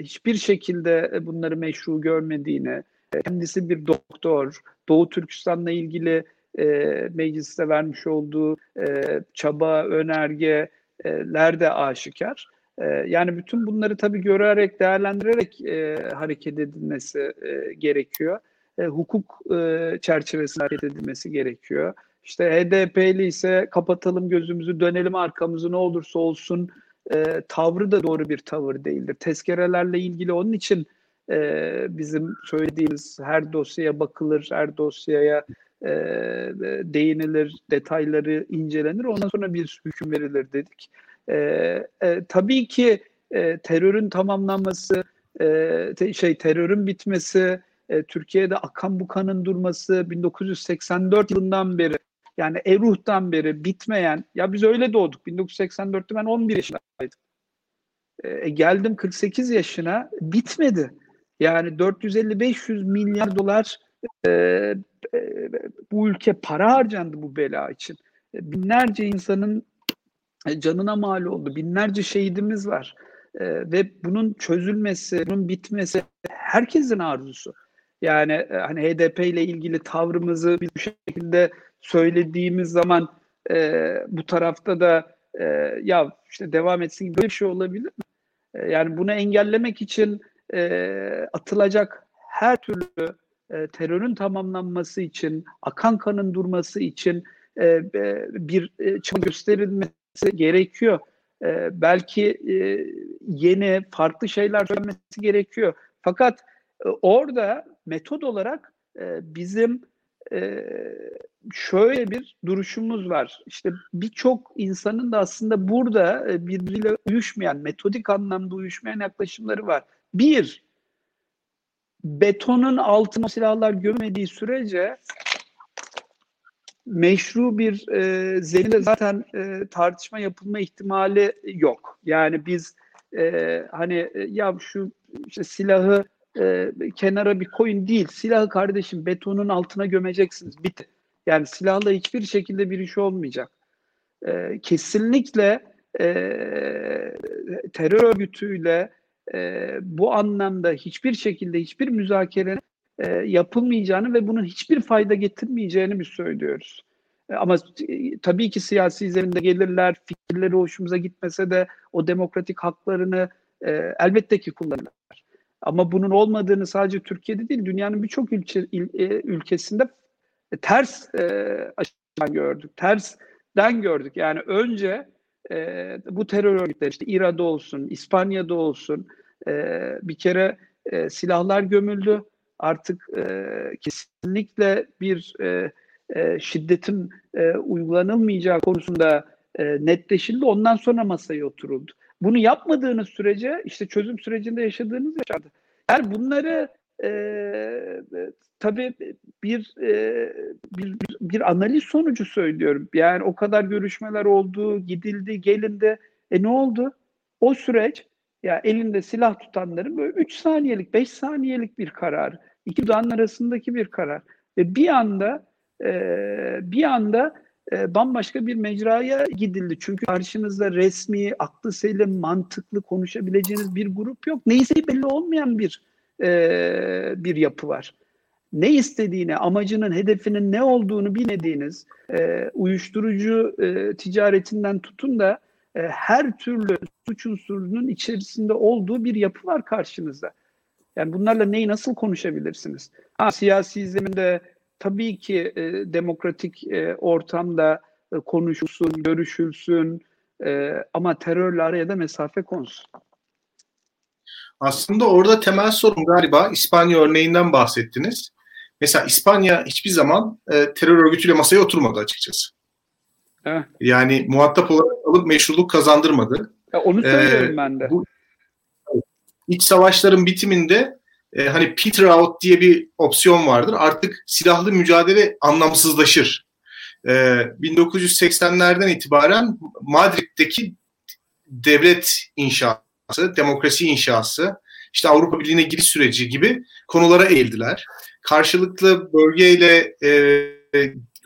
hiçbir şekilde bunları meşru görmediğini, e, kendisi bir doktor, Doğu Türkistan'la ilgili e, mecliste vermiş olduğu e, çaba, önergeler de aşikar. E, yani bütün bunları tabii görerek, değerlendirerek e, hareket edilmesi e, gerekiyor. E, hukuk e, çerçevesinde hareket edilmesi gerekiyor. İşte HDP'li ise kapatalım gözümüzü, dönelim arkamızı ne olursa olsun e, tavrı da doğru bir tavır değildir. Tezkerelerle ilgili onun için e, bizim söylediğimiz her dosyaya bakılır, her dosyaya e, değinilir, detayları incelenir, ondan sonra bir hüküm verilir dedik. E, e, tabii ki e, terörün tamamlanması, e, te, şey terörün bitmesi, e, Türkiye'de akan bu kanın durması 1984 yılından beri yani Eruh'tan beri bitmeyen ya biz öyle doğduk 1984'te ben 11 yaşındaydım. E, geldim 48 yaşına bitmedi. Yani 450-500 milyar dolar e, bu ülke para harcandı bu bela için. E, binlerce insanın e, canına mal oldu. Binlerce şehidimiz var. E, ve bunun çözülmesi, bunun bitmesi herkesin arzusu. Yani e, hani HDP ile ilgili tavrımızı bu şekilde söylediğimiz zaman e, bu tarafta da e, ya işte devam etsin gibi bir şey olabilir mi? E, yani bunu engellemek için e, atılacak her türlü e, terörün tamamlanması için, akan kanın durması için e, bir e, çaba gösterilmesi gerekiyor. E, belki e, yeni, farklı şeyler söylenmesi gerekiyor. Fakat e, orada metod olarak bizim şöyle bir duruşumuz var. İşte birçok insanın da aslında burada birbiriyle uyuşmayan, metodik anlamda uyuşmayan yaklaşımları var. Bir, betonun altına silahlar gömmediği sürece meşru bir e, zeminde zaten e, tartışma yapılma ihtimali yok. Yani biz e, hani e, ya şu işte silahı e, kenara bir koyun değil. Silahı kardeşim betonun altına gömeceksiniz. Bitti. Yani silahla hiçbir şekilde bir iş olmayacak. E, kesinlikle e, terör örgütüyle e, bu anlamda hiçbir şekilde hiçbir müzakere e, yapılmayacağını ve bunun hiçbir fayda getirmeyeceğini biz söylüyoruz. Ama e, tabii ki siyasi zeminde gelirler, fikirleri hoşumuza gitmese de o demokratik haklarını e, elbette ki kullanırlar. Ama bunun olmadığını sadece Türkiye'de değil, dünyanın birçok ülke, il, e, ülkesinde ters e, açıdan gördük. Tersten gördük. Yani önce e, bu terör örgütleri işte İra'da olsun, İspanya'da olsun e, bir kere e, silahlar gömüldü. Artık e, kesinlikle bir e, e, şiddetin e, uygulanılmayacağı konusunda e, netleşildi. Ondan sonra masaya oturuldu. Bunu yapmadığınız sürece işte çözüm sürecinde yaşadığınız yaşadı. Yani bunları e, tabii bir, e, bir bir analiz sonucu söylüyorum. Yani o kadar görüşmeler oldu, gidildi, gelindi. E ne oldu? O süreç ya elinde silah tutanların böyle 3 saniyelik, 5 saniyelik bir karar. iki dudağın arasındaki bir karar. Ve bir anda e, bir anda e, bambaşka bir mecraya gidildi. Çünkü karşınızda resmi, aklı selim, mantıklı konuşabileceğiniz bir grup yok. Neyse belli olmayan bir e, bir yapı var. Ne istediğini, amacının, hedefinin ne olduğunu bilmediğiniz, e, uyuşturucu e, ticaretinden tutun da e, her türlü suç unsurunun içerisinde olduğu bir yapı var karşınızda. Yani bunlarla neyi nasıl konuşabilirsiniz? Ha, siyasi zeminde tabii ki e, demokratik e, ortamda e, konuşulsun, görüşülsün e, ama terörle araya da mesafe konsun. Aslında orada temel sorun galiba İspanya örneğinden bahsettiniz. Mesela İspanya hiçbir zaman e, terör örgütüyle masaya oturmadı açıkçası. Evet. Yani muhatap olarak alıp meşruluk kazandırmadı. Ya onu söylüyorum ee, ben de. Bu, iç savaşların bitiminde e, hani Peter out diye bir opsiyon vardır. Artık silahlı mücadele anlamsızlaşır. E, 1980'lerden itibaren Madrid'deki devlet inşası, demokrasi inşası, işte Avrupa Birliği'ne giriş süreci gibi konulara eğildiler. Karşılıklı bölgeyle e,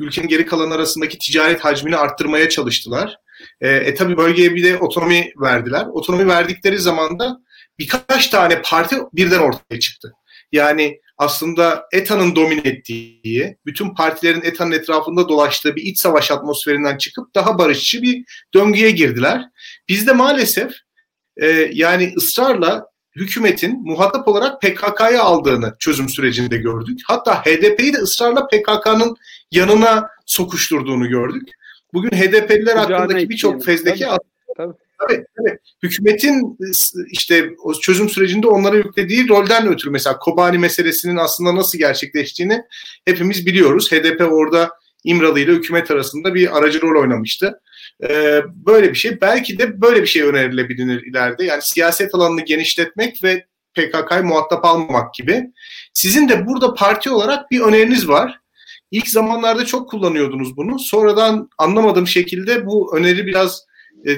ülkenin geri kalan arasındaki ticaret hacmini arttırmaya çalıştılar. E, e tabi bölgeye bir de otonomi verdiler. Otonomi verdikleri zaman da birkaç tane parti birden ortaya çıktı. Yani aslında ETA'nın domine ettiği, bütün partilerin ETA'nın etrafında dolaştığı bir iç savaş atmosferinden çıkıp daha barışçı bir döngüye girdiler. Bizde maalesef e, yani ısrarla hükümetin muhatap olarak PKK'yı aldığını çözüm sürecinde gördük. Hatta HDP'yi de ısrarla PKK'nın yanına sokuşturduğunu gördük. Bugün HDP'liler hakkındaki birçok fezdeki tabii, tabii. Tabii, tabii. Hükümetin işte o çözüm sürecinde onlara yüklediği rolden ötürü mesela Kobani meselesinin aslında nasıl gerçekleştiğini hepimiz biliyoruz. HDP orada İmralı ile hükümet arasında bir aracı rol oynamıştı. Ee, böyle bir şey belki de böyle bir şey önerilebilir ileride. Yani siyaset alanını genişletmek ve PKK'yı muhatap almamak gibi. Sizin de burada parti olarak bir öneriniz var. İlk zamanlarda çok kullanıyordunuz bunu. Sonradan anlamadığım şekilde bu öneri biraz e,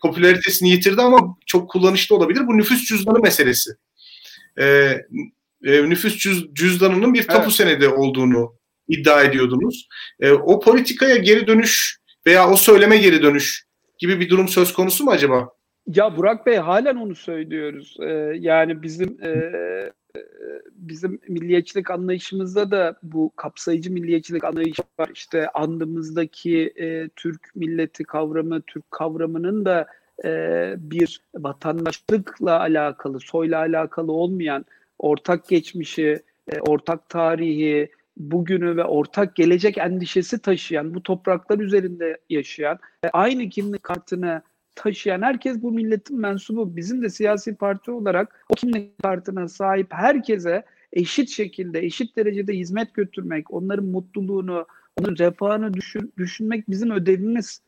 popülaritesini yitirdi ama çok kullanışlı olabilir. Bu nüfus cüzdanı meselesi. E, e, nüfus cüz, cüzdanının bir tapu evet. senedi olduğunu iddia ediyordunuz. E, o politikaya geri dönüş veya o söyleme geri dönüş gibi bir durum söz konusu mu acaba? Ya Burak Bey halen onu söylüyoruz. Ee, yani bizim e, bizim milliyetçilik anlayışımızda da bu kapsayıcı milliyetçilik anlayışı var. İşte andımızdaki e, Türk milleti kavramı, Türk kavramının da e, bir vatandaşlıkla alakalı, soyla alakalı olmayan ortak geçmişi, e, ortak tarihi, bugünü ve ortak gelecek endişesi taşıyan, bu topraklar üzerinde yaşayan, aynı kimlik kartını taşıyan herkes bu milletin mensubu. Bizim de siyasi parti olarak o kimlik kartına sahip herkese eşit şekilde, eşit derecede hizmet götürmek, onların mutluluğunu, onların refahını düşün, düşünmek bizim ödevimiz.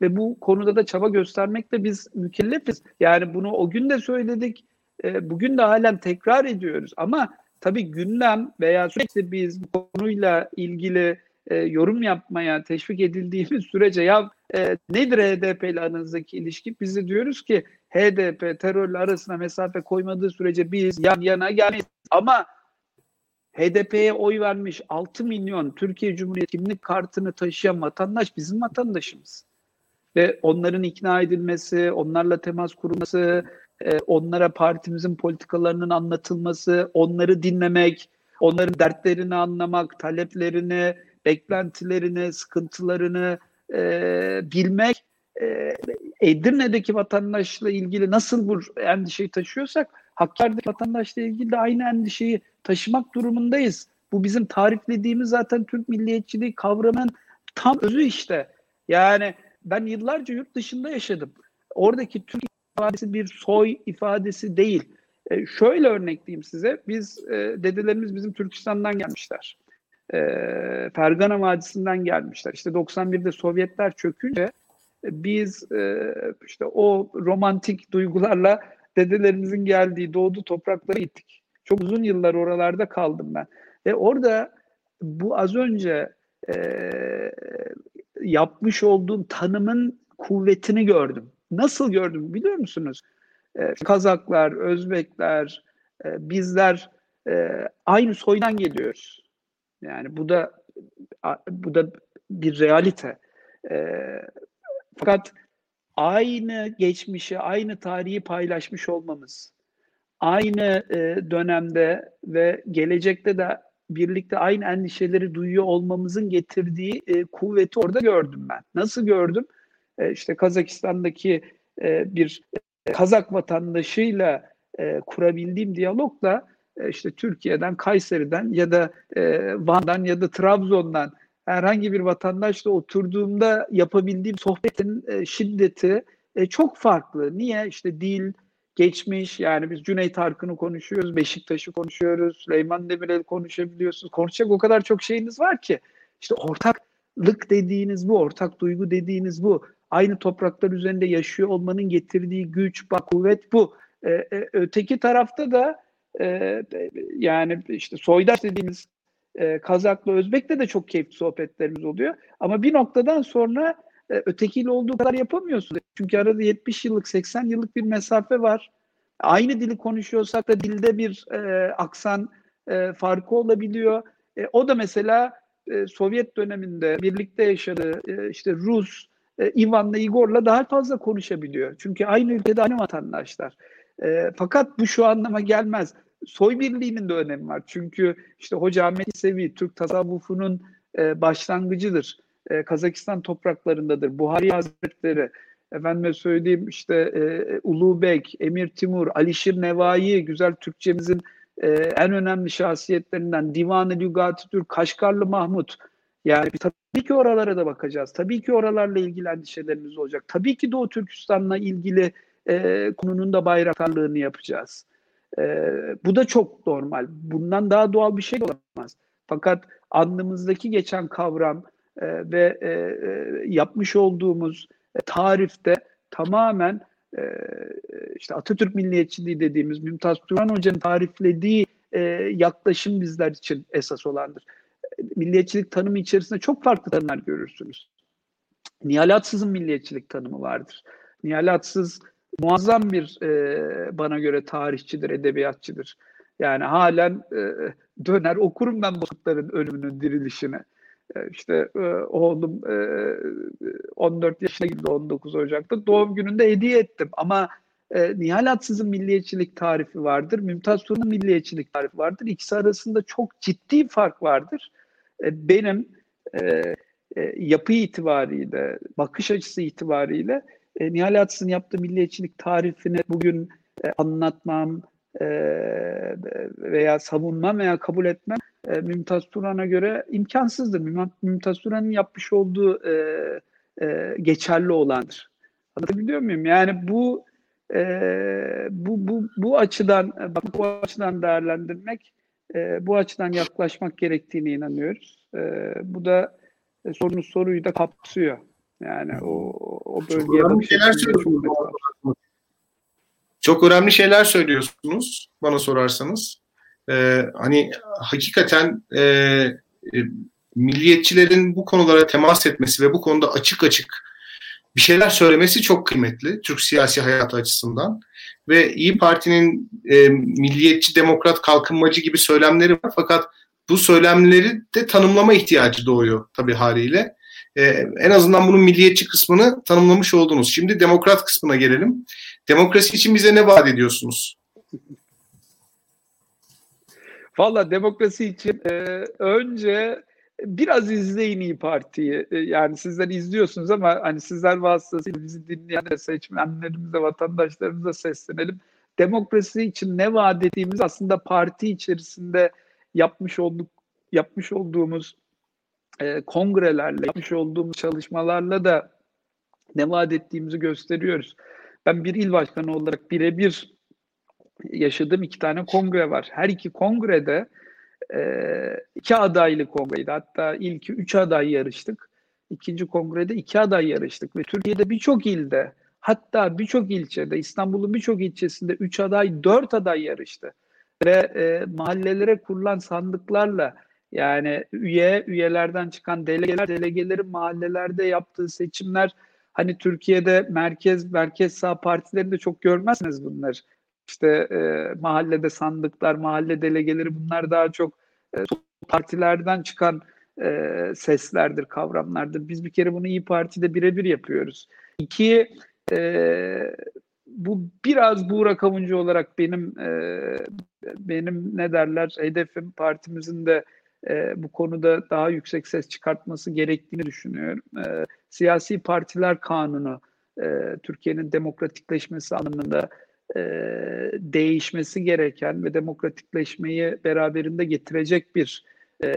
Ve bu konuda da çaba göstermekle biz mükellefiz. Yani bunu o gün de söyledik, e, bugün de halen tekrar ediyoruz. Ama tabii gündem veya sürekli biz bu konuyla ilgili e, yorum yapmaya teşvik edildiğimiz sürece ya e, nedir HDP ile aranızdaki ilişki? Biz de diyoruz ki HDP terörle arasına mesafe koymadığı sürece biz yan yana gelmeyiz. Ama HDP'ye oy vermiş 6 milyon Türkiye Cumhuriyeti kimlik kartını taşıyan vatandaş bizim vatandaşımız. Ve onların ikna edilmesi, onlarla temas kurulması, e, onlara partimizin politikalarının anlatılması, onları dinlemek, onların dertlerini anlamak, taleplerini beklentilerini, sıkıntılarını e, bilmek, e, Edirne'deki vatandaşla ilgili nasıl bu endişeyi taşıyorsak Hakkari'deki vatandaşla ilgili de aynı endişeyi taşımak durumundayız. Bu bizim tariflediğimiz zaten Türk milliyetçiliği kavramının tam özü işte. Yani ben yıllarca yurt dışında yaşadım. Oradaki Türk ifadesi bir soy ifadesi değil. E, şöyle örnekleyeyim size. Biz e, dedelerimiz bizim Türkistan'dan gelmişler. E, Fergana Vadisi'nden gelmişler. İşte 91'de Sovyetler çökünce biz e, işte o romantik duygularla dedelerimizin geldiği doğdu topraklara gittik. Çok uzun yıllar oralarda kaldım ben. Ve orada bu az önce e, yapmış olduğum tanımın kuvvetini gördüm. Nasıl gördüm biliyor musunuz? E, Kazaklar, Özbekler, e, bizler e, aynı soydan geliyoruz. Yani bu da bu da bir realite. E, fakat aynı geçmişi, aynı tarihi paylaşmış olmamız, aynı e, dönemde ve gelecekte de birlikte aynı endişeleri duyuyor olmamızın getirdiği e, kuvveti orada gördüm ben. Nasıl gördüm? E, işte Kazakistan'daki e, bir e, Kazak vatandaşıyla e, kurabildiğim diyalogla işte Türkiye'den, Kayseri'den ya da e, Van'dan ya da Trabzon'dan herhangi bir vatandaşla oturduğumda yapabildiğim sohbetin e, şiddeti e, çok farklı. Niye? İşte dil, geçmiş yani biz Cüneyt Arkın'ı konuşuyoruz, Beşiktaş'ı konuşuyoruz, Süleyman Demirel'i konuşabiliyorsunuz. Konuşacak o kadar çok şeyiniz var ki. İşte ortaklık dediğiniz bu, ortak duygu dediğiniz bu. Aynı topraklar üzerinde yaşıyor olmanın getirdiği güç, bak kuvvet bu. Ee, e, öteki tarafta da e, yani işte soydaş dediğimiz e, Kazaklı, Özbek'le de çok keyifli sohbetlerimiz oluyor. Ama bir noktadan sonra e, ötekiyle olduğu kadar yapamıyorsun. Çünkü arada 70 yıllık, 80 yıllık bir mesafe var. Aynı dili konuşuyorsak da dilde bir e, aksan e, farkı olabiliyor. E, o da mesela e, Sovyet döneminde birlikte yaşadığı e, işte Rus, e, Ivan'la Igor'la daha fazla konuşabiliyor. Çünkü aynı ülkede aynı vatandaşlar. E, fakat bu şu anlama gelmez. Soy birliğinin de önemi var. Çünkü işte Hoca Ahmet Sevi Türk tasavvufunun e, başlangıcıdır e, Kazakistan topraklarındadır. Buhari Hazretleri, efendime söyleyeyim işte e, Ulu Bek, Emir Timur, Alişir Nevai, güzel Türkçemizin e, en önemli şahsiyetlerinden Divan-ı Lügat-ı Kaşgarlı Mahmut. Yani tabii ki oralara da bakacağız. Tabii ki oralarla ilgili endişelerimiz olacak. Tabii ki Doğu Türkistan'la ilgili e, konunun da bayraktarlığını yapacağız. E, bu da çok normal. Bundan daha doğal bir şey olamaz. Fakat andımızdaki geçen kavram e, ve e, e, yapmış olduğumuz e, tarifte tamamen e, işte Atatürk milliyetçiliği dediğimiz Mümtaz Turan Hoca'nın tariflediği e, yaklaşım bizler için esas olandır. Milliyetçilik tanımı içerisinde çok farklı tanımlar görürsünüz. Nihal Atsız'ın milliyetçilik tanımı vardır. Nihal Atsız muazzam bir e, bana göre tarihçidir, edebiyatçıdır. Yani halen e, döner okurum ben Bozkurtların ölümünün dirilişini. E, işte e, oğlum 14 e, yaşına girdi 19 Ocak'ta. Doğum gününde hediye ettim. Ama Nihal Atsız'ın milliyetçilik tarifi vardır. Mümtaz Turun'un milliyetçilik tarifi vardır. İkisi arasında çok ciddi fark vardır. benim yapı itibariyle, bakış açısı itibariyle Nihal Atsız'ın yaptığı milliyetçilik tarifini bugün anlatmam, veya savunmam veya kabul etmem e, Mümtaz Turan'a göre imkansızdır. Mümtaz Turan'ın yapmış olduğu e, e, geçerli olandır. Anlatabiliyor muyum? Yani bu e, bu bu bu açıdan bak bu açıdan değerlendirmek, e, bu açıdan yaklaşmak gerektiğine inanıyoruz. E, bu da e, sorunun soruyu da kapsıyor. Yani o o bölgeye bakış çok önemli şeyler söylüyorsunuz bana sorarsanız. Ee, hani hakikaten e, e, milliyetçilerin bu konulara temas etmesi ve bu konuda açık açık bir şeyler söylemesi çok kıymetli Türk siyasi hayatı açısından. Ve İyi Parti'nin e, milliyetçi, demokrat, kalkınmacı gibi söylemleri var fakat bu söylemleri de tanımlama ihtiyacı doğuyor tabii haliyle. Ee, en azından bunun milliyetçi kısmını tanımlamış oldunuz. Şimdi demokrat kısmına gelelim. Demokrasi için bize ne vaat ediyorsunuz? Valla demokrasi için e, önce biraz izleyin İyi Parti'yi. E, yani sizler izliyorsunuz ama hani sizler vasıtasıyla bizi dinleyen de seçmenlerimize, vatandaşlarımıza seslenelim. Demokrasi için ne vaat ettiğimiz aslında parti içerisinde yapmış olduk yapmış olduğumuz e, kongrelerle, yapmış olduğumuz çalışmalarla da ne vaat ettiğimizi gösteriyoruz. Ben bir il başkanı olarak birebir yaşadığım iki tane kongre var. Her iki kongrede e, iki adaylı kongreydi. Hatta ilki üç aday yarıştık. İkinci kongrede iki aday yarıştık ve Türkiye'de birçok ilde hatta birçok ilçede İstanbul'un birçok ilçesinde üç aday dört aday yarıştı. Ve e, mahallelere kurulan sandıklarla yani üye, üyelerden çıkan delegeler, delegelerin mahallelerde yaptığı seçimler hani Türkiye'de merkez, merkez sağ partilerinde çok görmezsiniz bunlar. İşte e, mahallede sandıklar, mahalle delegeleri bunlar daha çok e, partilerden çıkan e, seslerdir, kavramlardır. Biz bir kere bunu İyi Parti'de birebir yapıyoruz. İki, e, bu biraz Buğra Kavuncu olarak benim e, benim ne derler hedefim partimizin de e, bu konuda daha yüksek ses çıkartması gerektiğini düşünüyorum. E, siyasi partiler kanunu e, Türkiye'nin demokratikleşmesi anlamında e, değişmesi gereken ve demokratikleşmeyi beraberinde getirecek bir e,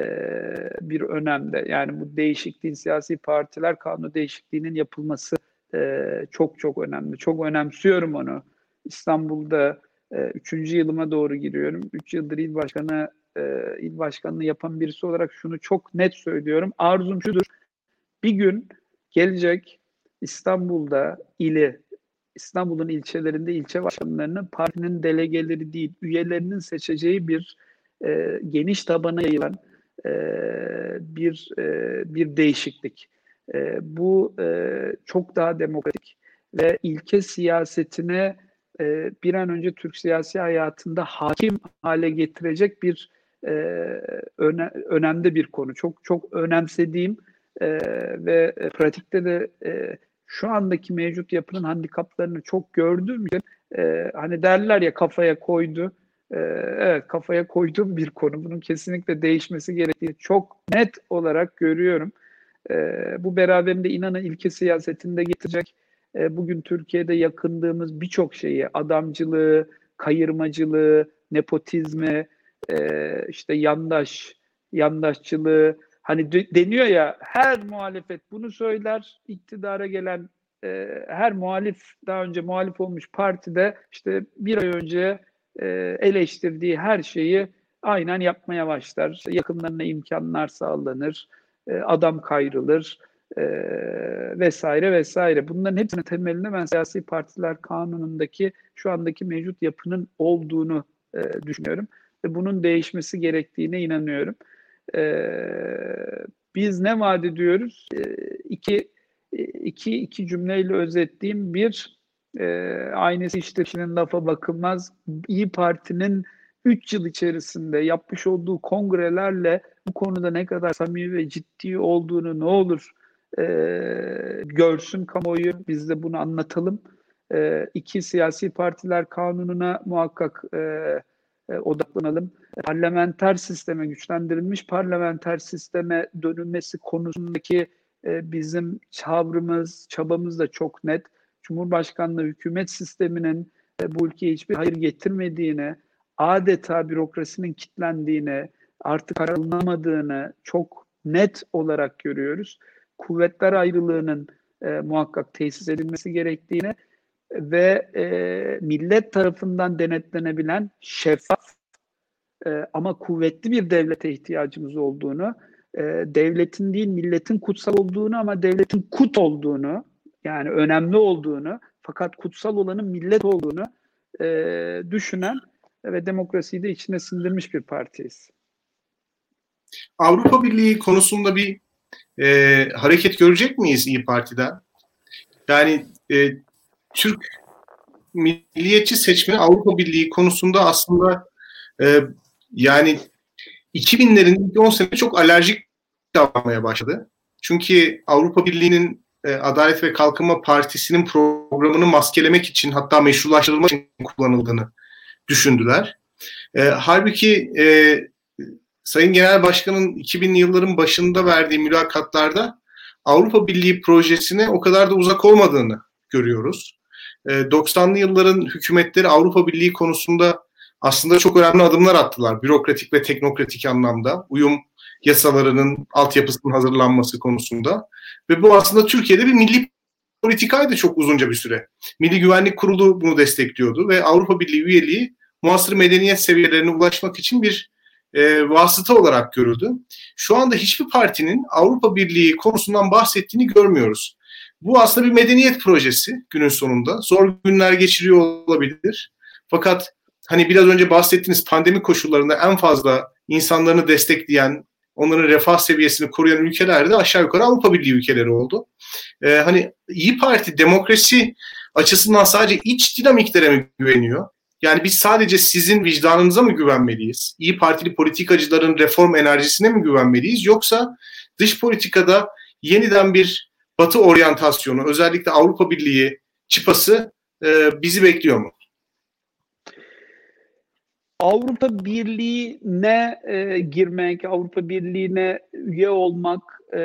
bir önemde. Yani bu değişikliğin siyasi partiler kanunu değişikliğinin yapılması e, çok çok önemli. Çok önemsiyorum onu. İstanbul'da e, üçüncü yılıma doğru giriyorum. Üç yıldır il başkanı e, il başkanlığı yapan birisi olarak şunu çok net söylüyorum. Arzum şudur. Bir gün gelecek İstanbul'da ili, İstanbul'un ilçelerinde ilçe başkanlarını partinin delegeleri değil, üyelerinin seçeceği bir e, geniş tabana yayılan e, bir e, bir değişiklik. E, bu e, çok daha demokratik ve ilke siyasetine e, bir an önce Türk siyasi hayatında hakim hale getirecek bir e, öne, önemli bir konu. Çok çok önemsediğim e, ve pratikte de e, şu andaki mevcut yapının handikaplarını çok gördüğüm için e, hani derler ya kafaya koydu. E, evet kafaya koyduğum bir konu. Bunun kesinlikle değişmesi gerektiğini çok net olarak görüyorum. E, bu beraberinde inanın ilke siyasetinde getirecek. E, bugün Türkiye'de yakındığımız birçok şeyi, adamcılığı, kayırmacılığı, nepotizmi, e, işte yandaş, yandaşçılığı hani deniyor ya her muhalefet bunu söyler iktidara gelen e, her muhalif daha önce muhalif olmuş partide işte bir ay önce e, eleştirdiği her şeyi aynen yapmaya başlar. İşte yakınlarına imkanlar sağlanır, e, adam kayrılır e, vesaire vesaire. Bunların hepsinin temelinde ben siyasi partiler kanunundaki şu andaki mevcut yapının olduğunu e, düşünüyorum ve bunun değişmesi gerektiğine inanıyorum. Ee, biz ne vaat ediyoruz? Ee, iki, iki, iki cümleyle özetleyeyim. Bir, e, aynısı işte kişinin lafa bakılmaz. İyi Parti'nin 3 yıl içerisinde yapmış olduğu kongrelerle bu konuda ne kadar samimi ve ciddi olduğunu ne olur e, görsün kamuoyu. Biz de bunu anlatalım. E, iki siyasi partiler kanununa muhakkak e, e, odaklanalım. Parlamenter sisteme, güçlendirilmiş parlamenter sisteme dönülmesi konusundaki e, bizim çavrımız, çabamız da çok net. Cumhurbaşkanlığı hükümet sisteminin e, bu ülkeye hiçbir hayır getirmediğini, adeta bürokrasinin kitlendiğini, artık aranılamadığını çok net olarak görüyoruz. Kuvvetler ayrılığının e, muhakkak tesis edilmesi gerektiğini ve e, millet tarafından denetlenebilen şeffaf e, ama kuvvetli bir devlete ihtiyacımız olduğunu, e, devletin değil milletin kutsal olduğunu ama devletin kut olduğunu, yani önemli olduğunu fakat kutsal olanın millet olduğunu e, düşünen ve demokrasiyi de içine sindirmiş bir partiyiz. Avrupa Birliği konusunda bir e, hareket görecek miyiz İyi Parti'den? Yani e, Türk milliyetçi seçmeni Avrupa Birliği konusunda aslında e, yani 2000'lerin ilk 10 sene çok alerjik davranmaya başladı. Çünkü Avrupa Birliği'nin e, Adalet ve Kalkınma Partisi'nin programını maskelemek için hatta meşrulaştırılmak için kullanıldığını düşündüler. E, halbuki e, Sayın Genel Başkan'ın 2000'li yılların başında verdiği mülakatlarda Avrupa Birliği projesine o kadar da uzak olmadığını görüyoruz. 90'lı yılların hükümetleri Avrupa Birliği konusunda aslında çok önemli adımlar attılar. Bürokratik ve teknokratik anlamda. Uyum yasalarının altyapısının hazırlanması konusunda. Ve bu aslında Türkiye'de bir milli politikaydı çok uzunca bir süre. Milli Güvenlik Kurulu bunu destekliyordu ve Avrupa Birliği üyeliği muasır medeniyet seviyelerine ulaşmak için bir e, vasıta olarak görüldü. Şu anda hiçbir partinin Avrupa Birliği konusundan bahsettiğini görmüyoruz. Bu aslında bir medeniyet projesi günün sonunda. Zor günler geçiriyor olabilir. Fakat hani biraz önce bahsettiğiniz pandemi koşullarında en fazla insanlarını destekleyen, onların refah seviyesini koruyan ülkeler de aşağı yukarı Avrupa Birliği ülkeleri oldu. Ee, hani İyi Parti demokrasi açısından sadece iç dinamiklere mi güveniyor? Yani biz sadece sizin vicdanınıza mı güvenmeliyiz? İyi Partili politikacıların reform enerjisine mi güvenmeliyiz? Yoksa dış politikada yeniden bir Batı oryantasyonu, özellikle Avrupa Birliği çıpası e, bizi bekliyor mu? Avrupa Birliği'ne e, girmek, Avrupa Birliği'ne üye olmak e,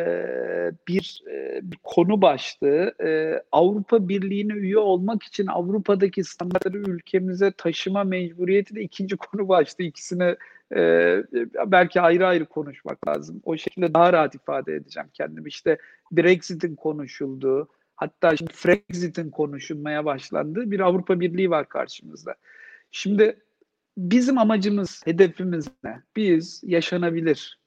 bir, e, bir konu başlığı. E, Avrupa Birliği'ne üye olmak için Avrupa'daki standartları ülkemize taşıma mecburiyeti de ikinci konu başlığı. İkisini e, belki ayrı ayrı konuşmak lazım. O şekilde daha rahat ifade edeceğim kendimi. İşte Brexit'in konuşulduğu, hatta şimdi Frexit'in konuşulmaya başlandığı bir Avrupa Birliği var karşımızda. Şimdi bizim amacımız, hedefimiz ne? Biz yaşanabilir,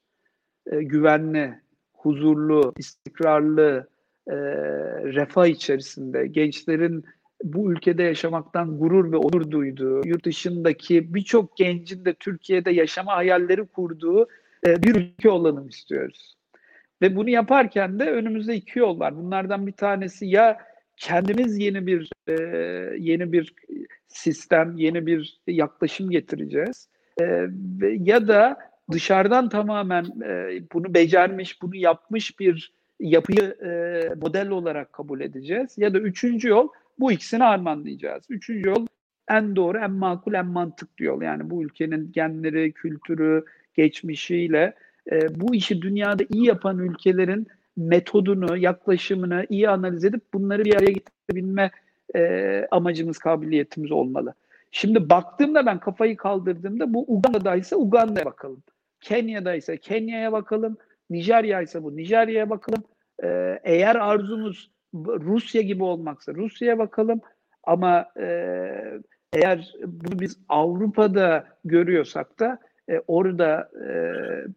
e, güvenli, huzurlu, istikrarlı, e, refah içerisinde gençlerin bu ülkede yaşamaktan gurur ve onur duyduğu, yurt dışındaki birçok gencin de Türkiye'de yaşama hayalleri kurduğu e, bir ülke olalım istiyoruz. Ve bunu yaparken de önümüzde iki yol var. Bunlardan bir tanesi ya kendimiz yeni bir e, yeni bir sistem, yeni bir yaklaşım getireceğiz. E, ya da dışarıdan tamamen e, bunu becermiş, bunu yapmış bir yapıyı model olarak kabul edeceğiz. Ya da üçüncü yol bu ikisini harmanlayacağız. Üçüncü yol en doğru, en makul, en mantıklı yol. Yani bu ülkenin genleri, kültürü, geçmişiyle e, bu işi dünyada iyi yapan ülkelerin metodunu, yaklaşımını iyi analiz edip bunları bir araya getirebilme e, amacımız, kabiliyetimiz olmalı. Şimdi baktığımda ben kafayı kaldırdığımda bu Uganda'da ise Uganda'ya bakalım. Kenya'da ise Kenya'ya bakalım. Nijerya ise bu Nijerya'ya bakalım. Ee, eğer arzumuz Rusya gibi olmaksa Rusya'ya bakalım. Ama e, eğer bunu biz Avrupa'da görüyorsak da e, orada e,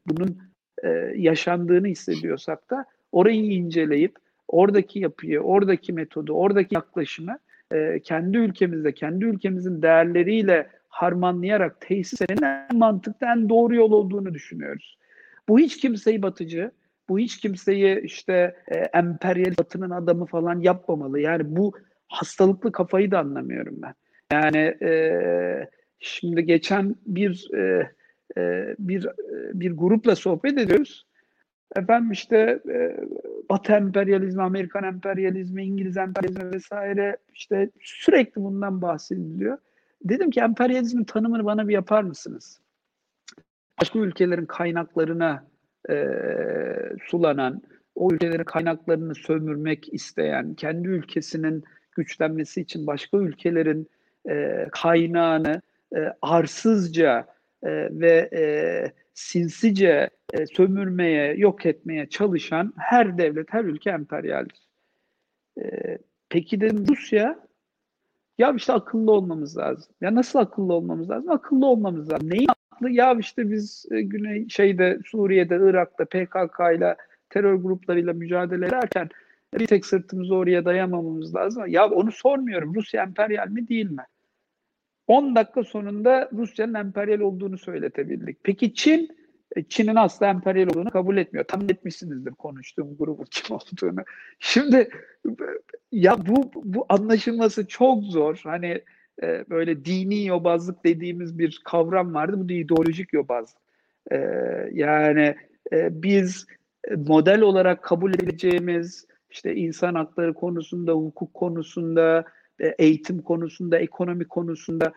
bunun e, yaşandığını hissediyorsak da orayı inceleyip oradaki yapıyı, oradaki metodu, oradaki yaklaşımı e, kendi ülkemizde, kendi ülkemizin değerleriyle harmanlayarak tesis eden en mantıklı, en doğru yol olduğunu düşünüyoruz. Bu hiç kimseyi batıcı, bu hiç kimseyi işte e, emperyal batının adamı falan yapmamalı. Yani bu hastalıklı kafayı da anlamıyorum ben. Yani e, şimdi geçen bir e, e, bir e, bir grupla sohbet ediyoruz. Efendim işte e, Batı emperyalizmi, Amerikan emperyalizmi, İngiliz emperyalizmi vesaire işte sürekli bundan bahsediliyor. Dedim ki emperyalizmin tanımını bana bir yapar mısınız? Başka ülkelerin kaynaklarına e, sulanan, o ülkelerin kaynaklarını sömürmek isteyen, kendi ülkesinin güçlenmesi için başka ülkelerin e, kaynağını e, arsızca e, ve e, sinsice e, sömürmeye, yok etmeye çalışan her devlet, her ülke emperyaldir. E, peki dedim Rusya ya işte akıllı olmamız lazım. Ya nasıl akıllı olmamız lazım? Akıllı olmamız lazım. Neyin Ya işte biz e, Güney şeyde Suriye'de, Irak'ta PKK ile terör gruplarıyla mücadele ederken bir tek sırtımızı oraya dayamamamız lazım. Ya onu sormuyorum. Rusya emperyal mi değil mi? 10 dakika sonunda Rusya'nın emperyal olduğunu söyletebildik. Peki Çin e, Çin'in asla emperyal olduğunu kabul etmiyor. Tam etmişsinizdir konuştuğum grubun kim olduğunu. Şimdi ya bu bu anlaşılması çok zor. Hani e, böyle dini yobazlık dediğimiz bir kavram vardı. Bu da ideolojik yobazlık. E, yani e, biz model olarak kabul edeceğimiz işte insan hakları konusunda, hukuk konusunda, e, eğitim konusunda, ekonomi konusunda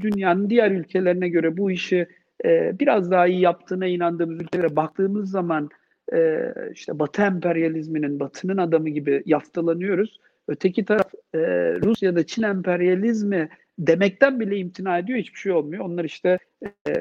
dünyanın diğer ülkelerine göre bu işi e, biraz daha iyi yaptığına inandığımız ülkelere baktığımız zaman e, işte Batı emperyalizminin, Batı'nın adamı gibi yaftalanıyoruz. Öteki taraf e, Rusya'da Çin emperyalizmi demekten bile imtina ediyor. Hiçbir şey olmuyor. Onlar işte e,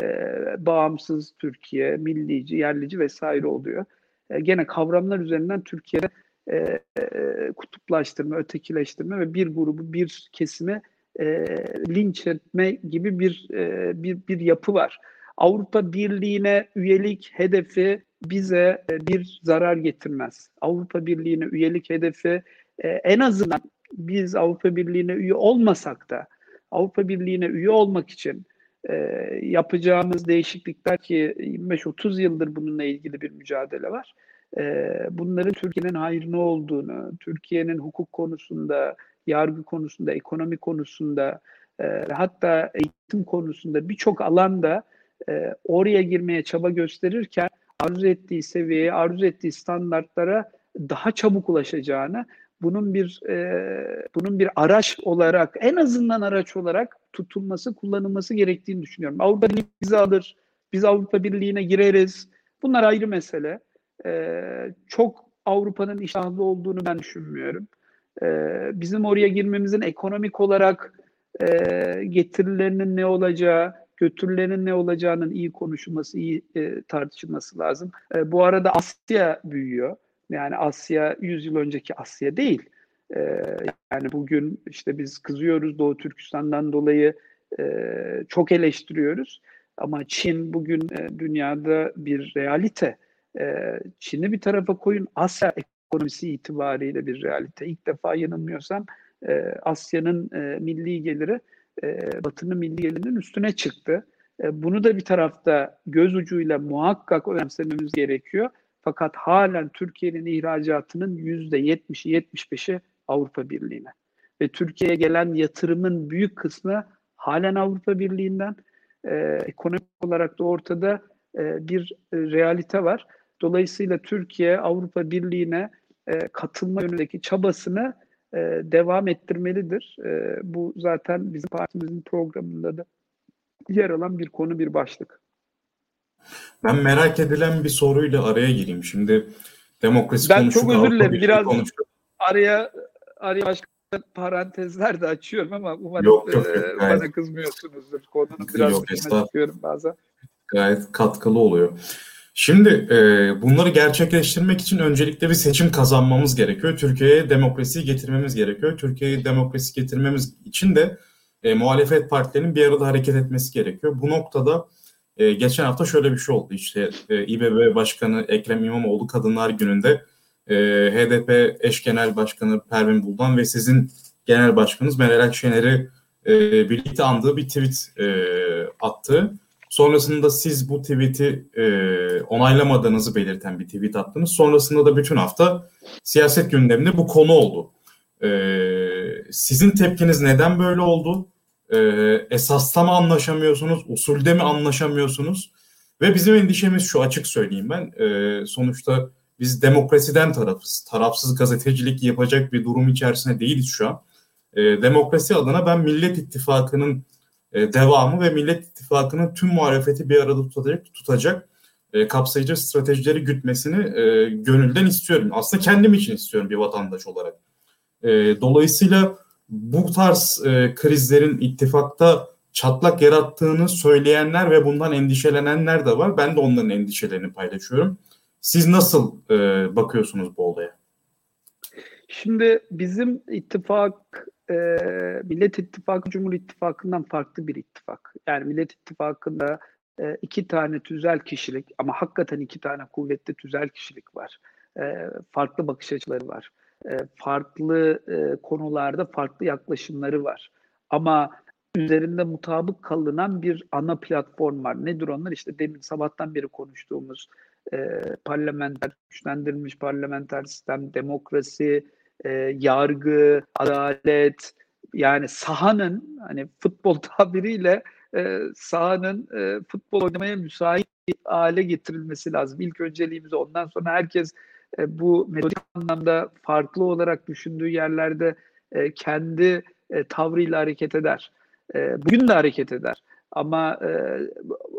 bağımsız Türkiye, millici, yerlici vesaire oluyor. E, gene kavramlar üzerinden Türkiye'de e, e, kutuplaştırma, ötekileştirme ve bir grubu, bir kesimi e, linç etme gibi bir, e, bir bir yapı var. Avrupa Birliği'ne üyelik hedefi bize e, bir zarar getirmez. Avrupa Birliği'ne üyelik hedefi e, en azından biz Avrupa Birliği'ne üye olmasak da Avrupa Birliği'ne üye olmak için e, yapacağımız değişiklikler ki 25-30 yıldır bununla ilgili bir mücadele var. E, bunların Türkiye'nin hayrına olduğunu, Türkiye'nin hukuk konusunda, yargı konusunda, ekonomi konusunda, e, hatta eğitim konusunda birçok alanda e, oraya girmeye çaba gösterirken arzu ettiği seviyeye, arzu ettiği standartlara daha çabuk ulaşacağını, bunun bir e, bunun bir araç olarak, en azından araç olarak tutulması, kullanılması gerektiğini düşünüyorum. Avrupa Birliği bizi alır, biz Avrupa Birliği'ne gireriz. Bunlar ayrı mesele. E, çok Avrupa'nın iştahlı olduğunu ben düşünmüyorum. E, bizim oraya girmemizin ekonomik olarak e, getirilerinin ne olacağı, götürülerinin ne olacağının iyi konuşulması, iyi e, tartışılması lazım. E, bu arada Asya büyüyor. Yani Asya 100 yıl önceki Asya değil. E, yani bugün işte biz kızıyoruz Doğu Türkistan'dan dolayı e, çok eleştiriyoruz. Ama Çin bugün e, dünyada bir realite. E, Çin'i bir tarafa koyun Asya ekonomisi itibariyle bir realite. İlk defa yanılmıyorsam e, Asya'nın e, milli geliri Batı'nın milli gelirinin üstüne çıktı. Bunu da bir tarafta göz ucuyla muhakkak önemsememiz gerekiyor. Fakat halen Türkiye'nin ihracatının %70'i 75'i Avrupa Birliği'ne. Ve Türkiye'ye gelen yatırımın büyük kısmı halen Avrupa Birliği'nden. E, ekonomik olarak da ortada e, bir e, realite var. Dolayısıyla Türkiye Avrupa Birliği'ne e, katılma yönündeki çabasını e, devam ettirmelidir. E, bu zaten bizim partimizin programında da yer alan bir konu, bir başlık. Ben merak edilen bir soruyla araya gireyim. Şimdi demokrasi ben konuştuk. Ben çok özür dilerim. Biraz konuştuk. araya araya başka parantezler de açıyorum ama umarım yok, yok, yok, e, bana kızmıyorsunuzdur. Konunun biraz yok, çıkıyorum bazen. Gayet katkılı oluyor. Şimdi e, bunları gerçekleştirmek için öncelikle bir seçim kazanmamız gerekiyor. Türkiye'ye demokrasiyi getirmemiz gerekiyor. Türkiye'ye demokrasi getirmemiz için de e, muhalefet partilerinin bir arada hareket etmesi gerekiyor. Bu noktada e, geçen hafta şöyle bir şey oldu. İşte e, İBB Başkanı Ekrem İmamoğlu Kadınlar Günü'nde e, HDP eş genel başkanı Pervin Buldan ve sizin genel başkanınız Meral Akşener'i e, birlikte andığı bir tweet e, attı. Sonrasında siz bu tweet'i e, onaylamadığınızı belirten bir tweet attınız. Sonrasında da bütün hafta siyaset gündeminde bu konu oldu. E, sizin tepkiniz neden böyle oldu? E, esasta mı anlaşamıyorsunuz? Usulde mi anlaşamıyorsunuz? Ve bizim endişemiz şu açık söyleyeyim ben. E, sonuçta biz demokrasiden tarafız. Tarafsız gazetecilik yapacak bir durum içerisinde değiliz şu an. E, demokrasi adına ben Millet İttifakı'nın e, devamı ve Millet İttifakı'nın tüm muhalefeti bir arada tutacak, tutacak e, kapsayıcı stratejileri gütmesini e, gönülden istiyorum. Aslında kendim için istiyorum bir vatandaş olarak. E, dolayısıyla bu tarz e, krizlerin ittifakta çatlak yarattığını söyleyenler ve bundan endişelenenler de var. Ben de onların endişelerini paylaşıyorum. Siz nasıl e, bakıyorsunuz bu olaya? Şimdi bizim ittifak e, Millet İttifakı Cumhur İttifakı'ndan farklı bir ittifak. Yani Millet İttifakı'nda e, iki tane tüzel kişilik ama hakikaten iki tane kuvvetli tüzel kişilik var. E, farklı bakış açıları var. E, farklı e, konularda farklı yaklaşımları var. Ama üzerinde mutabık kalınan bir ana platform var. Nedir onlar? İşte demin sabahtan beri konuştuğumuz e, parlamenter, güçlendirilmiş parlamenter sistem, demokrasi, e, yargı, adalet, yani sahanın hani futbol <laughs> tabiriyle e, sahanın e, futbol oynamaya müsait hale getirilmesi lazım. İlk önceliğimiz ondan sonra herkes e, bu metodik anlamda farklı olarak düşündüğü yerlerde e, kendi e, tavrıyla hareket eder. E, bugün de hareket eder. Ama e,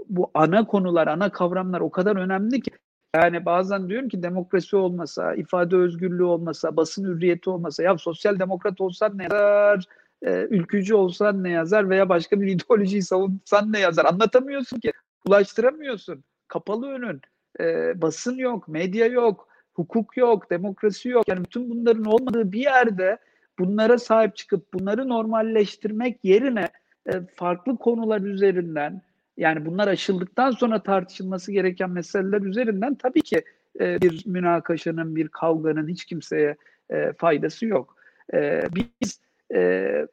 bu ana konular, ana kavramlar o kadar önemli ki yani bazen diyorum ki demokrasi olmasa, ifade özgürlüğü olmasa, basın hürriyeti olmasa ya sosyal demokrat olsan ne yazar, e, ülkücü olsan ne yazar veya başka bir <laughs> ideolojiyi savunsan ne yazar anlatamıyorsun ki, ulaştıramıyorsun. Kapalı önün, e, basın yok, medya yok, hukuk yok, demokrasi yok. Yani bütün bunların olmadığı bir yerde bunlara sahip çıkıp bunları normalleştirmek yerine e, farklı konular üzerinden yani bunlar aşıldıktan sonra tartışılması gereken meseleler üzerinden tabii ki e, bir münakaşanın, bir kavganın hiç kimseye e, faydası yok. Biz e,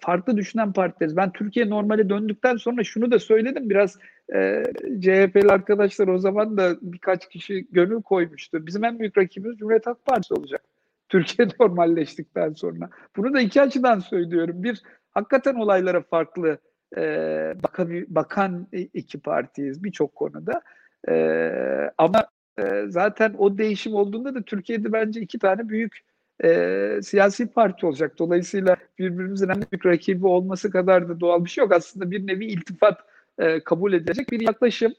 farklı düşünen partileriz. Ben Türkiye normale döndükten sonra şunu da söyledim. Biraz e, CHP'li arkadaşlar o zaman da birkaç kişi gönül koymuştu. Bizim en büyük rakibimiz Cumhuriyet Halk Partisi olacak. <laughs> Türkiye normalleştikten sonra. Bunu da iki açıdan söylüyorum. Bir, hakikaten olaylara farklı e, bakan, bakan iki partiyiz birçok konuda. E, ama e, zaten o değişim olduğunda da Türkiye'de bence iki tane büyük e, siyasi parti olacak. Dolayısıyla birbirimizin en büyük rakibi olması kadar da doğal bir şey yok. Aslında bir nevi iltifat e, kabul edilecek bir yaklaşım.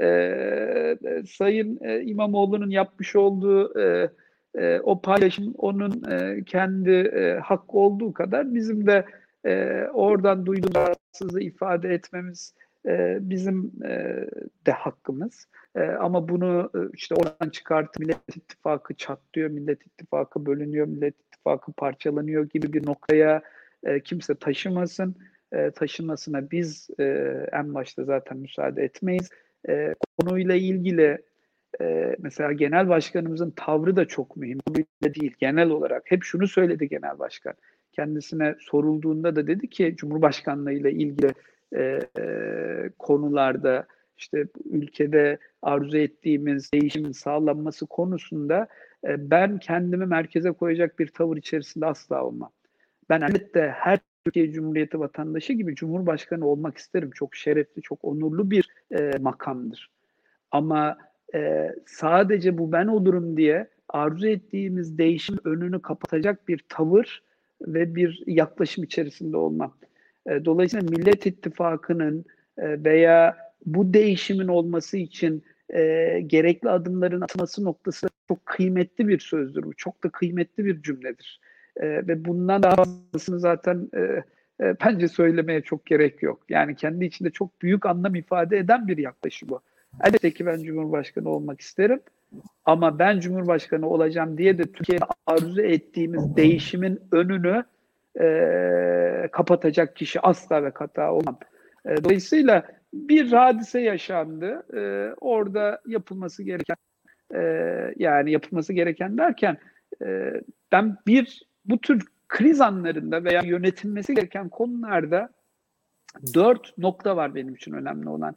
E, Sayın e, İmamoğlu'nun yapmış olduğu e, e, o paylaşım onun e, kendi e, hakkı olduğu kadar bizim de e, oradan duyduğumuz rahatsızlığı ifade etmemiz e, bizim e, de hakkımız. E, ama bunu e, işte oradan çıkartıp Millet İttifakı çatlıyor, Millet İttifakı bölünüyor, Millet İttifakı parçalanıyor gibi bir noktaya e, kimse taşımasın. E, taşınmasına biz e, en başta zaten müsaade etmeyiz. E, konuyla ilgili e, mesela genel başkanımızın tavrı da çok mühim. Konuyla değil genel olarak. Hep şunu söyledi genel başkan. Kendisine sorulduğunda da dedi ki Cumhurbaşkanlığı ile ilgili e, e, konularda işte ülkede arzu ettiğimiz değişimin sağlanması konusunda e, ben kendimi merkeze koyacak bir tavır içerisinde asla olmam. Ben elbette her Türkiye Cumhuriyeti vatandaşı gibi Cumhurbaşkanı olmak isterim. Çok şerefli, çok onurlu bir e, makamdır. Ama e, sadece bu ben olurum diye arzu ettiğimiz değişim önünü kapatacak bir tavır ve bir yaklaşım içerisinde olmam. E, dolayısıyla Millet İttifakı'nın e, veya bu değişimin olması için e, gerekli adımların atılması noktası çok kıymetli bir sözdür. Bu çok da kıymetli bir cümledir. E, ve bundan daha fazlasını zaten e, e, bence söylemeye çok gerek yok. Yani kendi içinde çok büyük anlam ifade eden bir yaklaşım bu. Elbette ki ben Cumhurbaşkanı olmak isterim. Ama ben Cumhurbaşkanı olacağım diye de Türkiye'de arzu ettiğimiz değişimin önünü e, kapatacak kişi asla ve kata olmam. E, dolayısıyla bir hadise yaşandı. E, orada yapılması gereken e, yani yapılması gereken derken e, ben bir bu tür kriz anlarında veya yönetilmesi gereken konularda dört nokta var benim için önemli olan.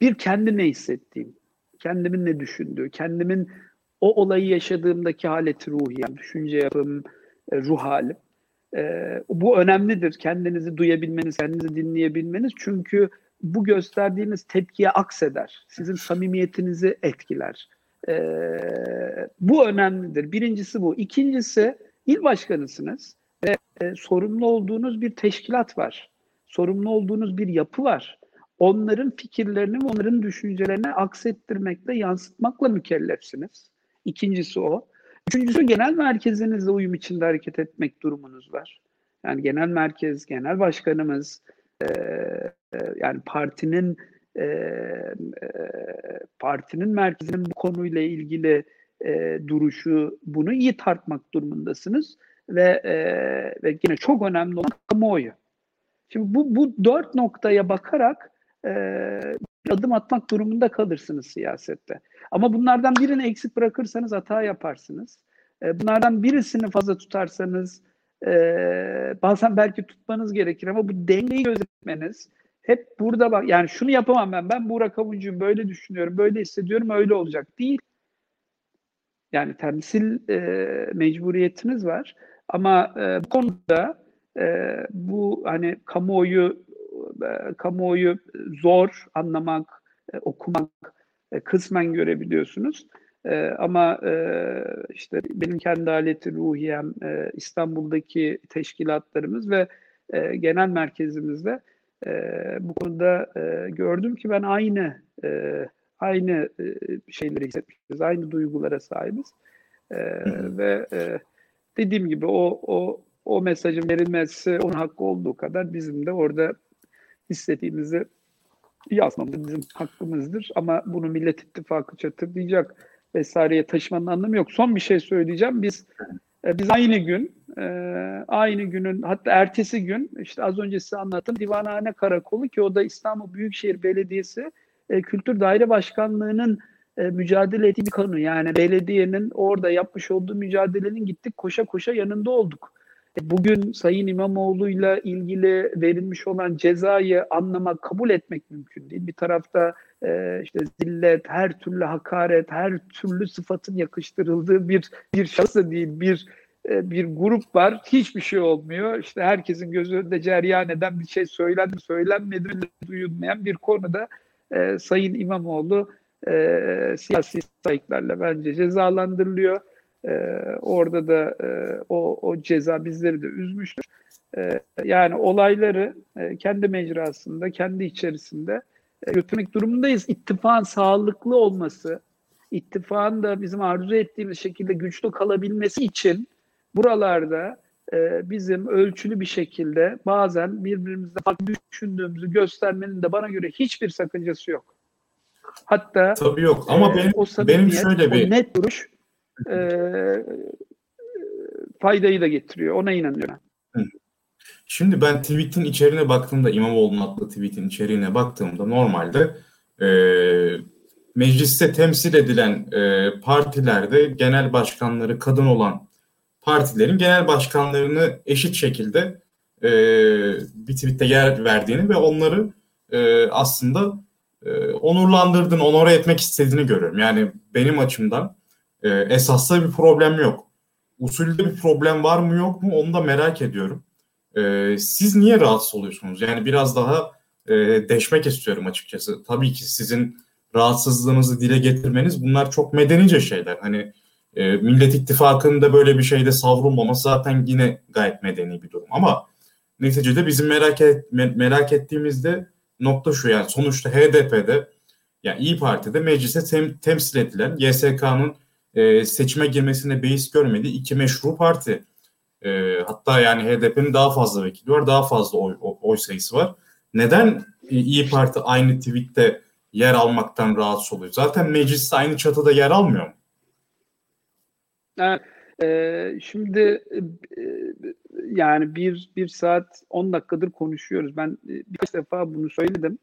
Bir kendi ne hissettiğim, kendimin ne düşündüğü, kendimin o olayı yaşadığımdaki haleti ruhiyem, düşünce yapım, e, ruh halim. E, bu önemlidir. Kendinizi duyabilmeniz, kendinizi dinleyebilmeniz. Çünkü bu gösterdiğiniz tepkiye akseder. Sizin samimiyetinizi etkiler. E, bu önemlidir. Birincisi bu. İkincisi il başkanısınız ve e, sorumlu olduğunuz bir teşkilat var. Sorumlu olduğunuz bir yapı var. Onların fikirlerini, onların düşüncelerini aksettirmekle, yansıtmakla mükellefsiniz. İkincisi o. Üçüncüsü genel merkezinizle uyum içinde hareket etmek durumunuz var. Yani genel merkez, genel başkanımız, e, yani partinin e, e, partinin merkezinin bu konuyla ilgili e, duruşu bunu iyi tartmak durumundasınız ve e, ve yine çok önemli olan kamuoyu. Şimdi bu bu dört noktaya bakarak e, adım atmak durumunda kalırsınız siyasette. Ama bunlardan birini eksik bırakırsanız hata yaparsınız. E, bunlardan birisini fazla tutarsanız e, bazen belki tutmanız gerekir ama bu dengeyi gözetmeniz hep burada bak yani şunu yapamam ben ben Burak Avuncu'yum böyle düşünüyorum böyle hissediyorum öyle olacak değil. Yani temsil e, mecburiyetiniz var ama e, bu konuda e, bu hani kamuoyu e, kamuoyu zor anlamak, e, okumak, e, kısmen görebiliyorsunuz. E, ama e, işte benim kendi aleti ruhiyem, e, İstanbul'daki teşkilatlarımız ve e, genel merkezimizde e, bu konuda e, gördüm ki ben aynı e, aynı e, şeyleri hissetmişiz, aynı duygulara sahibiz. E, ve e, dediğim gibi o o o mesajın verilmesi onun hakkı olduğu kadar bizim de orada hissettiğimizi yazmamız bizim hakkımızdır. Ama bunu Millet İttifakı çatırlayacak vesaireye taşımanın anlamı yok. Son bir şey söyleyeceğim. Biz biz aynı gün e, aynı günün hatta ertesi gün işte az önce size anlattım Divanhane Karakolu ki o da İstanbul Büyükşehir Belediyesi e, Kültür Daire Başkanlığı'nın mücadele ettiği bir konu. Yani belediyenin orada yapmış olduğu mücadelenin gittik koşa koşa yanında olduk. Bugün Sayın İmamoğlu'yla ilgili verilmiş olan cezayı anlamak, kabul etmek mümkün değil. Bir tarafta e, işte zillet, her türlü hakaret, her türlü sıfatın yakıştırıldığı bir bir şahsı değil, bir e, bir grup var. Hiçbir şey olmuyor. İşte herkesin gözü önünde ceryan eden bir şey söylendi, söylenmedi, duyulmayan bir konuda e, Sayın İmamoğlu e, siyasi sayıklarla bence cezalandırılıyor. E, orada da e, o, o ceza bizleri de üzmüştür. E, yani olayları e, kendi mecrasında, kendi içerisinde götürmek durumundayız. İttifakın sağlıklı olması, ittifakın da bizim arzu ettiğimiz şekilde güçlü kalabilmesi için buralarda e, bizim ölçülü bir şekilde bazen birbirimizde farklı düşündüğümüzü göstermenin de bana göre hiçbir sakıncası yok. Hatta tabii yok ama e, benim o benim şöyle bir net duruş e, faydayı da getiriyor. Ona inanıyorum. Şimdi ben tweet'in içeriğine baktığımda İmamoğlu'nun adlı tweet'in içeriğine baktığımda normalde e, mecliste temsil edilen e, partilerde genel başkanları kadın olan partilerin genel başkanlarını eşit şekilde e, bir tweette yer verdiğini ve onları e, aslında e, onurlandırdığını, onore etmek istediğini görüyorum. Yani benim açımdan e, esaslı bir problem yok. Usulde bir problem var mı yok mu onu da merak ediyorum. E, siz niye rahatsız oluyorsunuz? Yani biraz daha e, deşmek istiyorum açıkçası. Tabii ki sizin rahatsızlığınızı dile getirmeniz bunlar çok medenice şeyler. Hani e, Millet İttifakı'nda böyle bir şeyde savrulmaması zaten yine gayet medeni bir durum. Ama neticede bizim merak, et, merak ettiğimizde nokta şu yani sonuçta HDP'de yani İyi Parti'de meclise tem, temsil edilen YSK'nın e, seçime girmesine beis görmediği iki meşru parti. E, hatta yani HDP'nin daha fazla vekili var, daha fazla oy, oy sayısı var. Neden İyi Parti aynı tweette yer almaktan rahatsız oluyor? Zaten mecliste aynı çatıda yer almıyor mu? Evet. Ee, şimdi e, yani bir, bir saat 10 dakikadır konuşuyoruz. Ben e, birkaç defa bunu söyledim.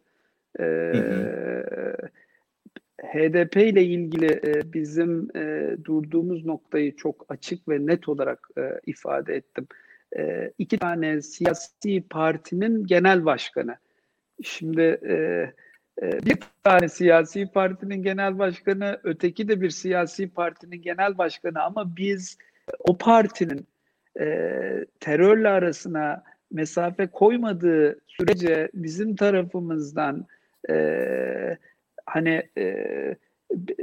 Ee, hı hı. HDP ile ilgili e, bizim e, durduğumuz noktayı çok açık ve net olarak e, ifade ettim. E, iki tane siyasi partinin genel başkanı. Şimdi e, e, bir tane siyasi partinin genel başkanı, öteki de bir siyasi partinin genel başkanı ama biz o partinin e, terörle arasına mesafe koymadığı sürece bizim tarafımızdan e, hani e,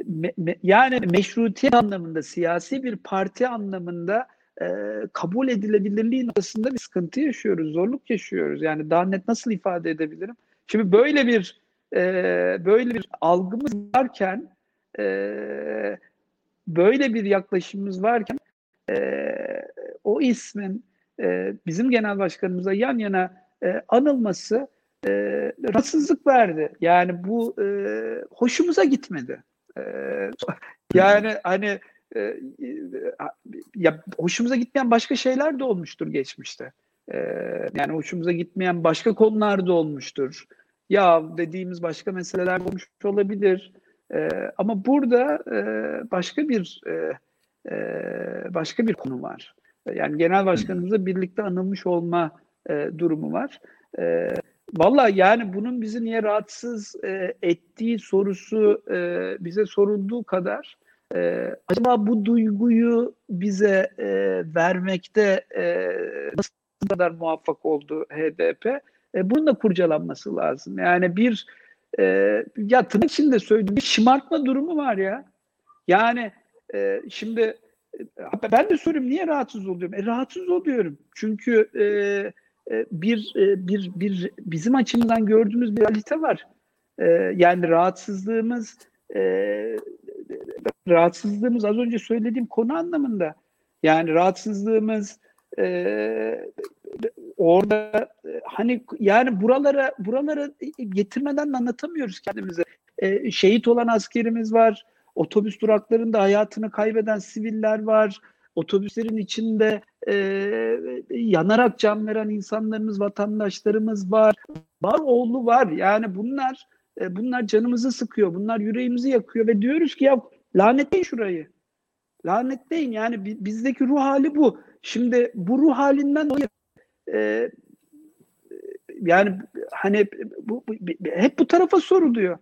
me, me, yani meşrutiyet anlamında siyasi bir parti anlamında e, kabul edilebilirliği noktasında bir sıkıntı yaşıyoruz, zorluk yaşıyoruz. Yani daha net nasıl ifade edebilirim? Şimdi böyle bir e, böyle bir algımız varken e, böyle bir yaklaşımımız varken e, o ismin e, bizim genel başkanımıza yan yana e, anılması e, rahatsızlık verdi. Yani bu e, hoşumuza gitmedi. E, yani hani e, ya hoşumuza gitmeyen başka şeyler de olmuştur geçmişte. E, yani hoşumuza gitmeyen başka konular da olmuştur. Ya dediğimiz başka meseleler olmuş olabilir. E, ama burada e, başka bir e, e, başka bir konu var. Yani genel başkanımızla birlikte anılmış olma e, durumu var. E, Valla yani bunun bizi niye rahatsız e, ettiği sorusu e, bize sorulduğu kadar e, acaba bu duyguyu bize e, vermekte e, nasıl kadar muvaffak oldu HDP? E, bunun da kurcalanması lazım. Yani bir e, ya tırnak içinde söylediğim bir şımartma durumu var ya. Yani e, şimdi e, ben de soruyorum niye rahatsız oluyorum? E, rahatsız oluyorum. Çünkü e, bir e, bir bir bizim açımızdan gördüğümüz bir realite var. E, yani rahatsızlığımız rahatsızlığımız az önce söylediğim konu anlamında. Yani rahatsızlığımız orada hani yani buralara buralara getirmeden de anlatamıyoruz kendimize. şehit olan askerimiz var. Otobüs duraklarında hayatını kaybeden siviller var otobüslerin içinde e, yanarak can veren insanlarımız, vatandaşlarımız var. Var oğlu var. Yani bunlar e, bunlar canımızı sıkıyor. Bunlar yüreğimizi yakıyor ve diyoruz ki ya lanetleyin şurayı. Lanetleyin. Yani bizdeki ruh hali bu. Şimdi bu ruh halinden dolayı e, yani hani bu, bu, hep bu tarafa soruluyor.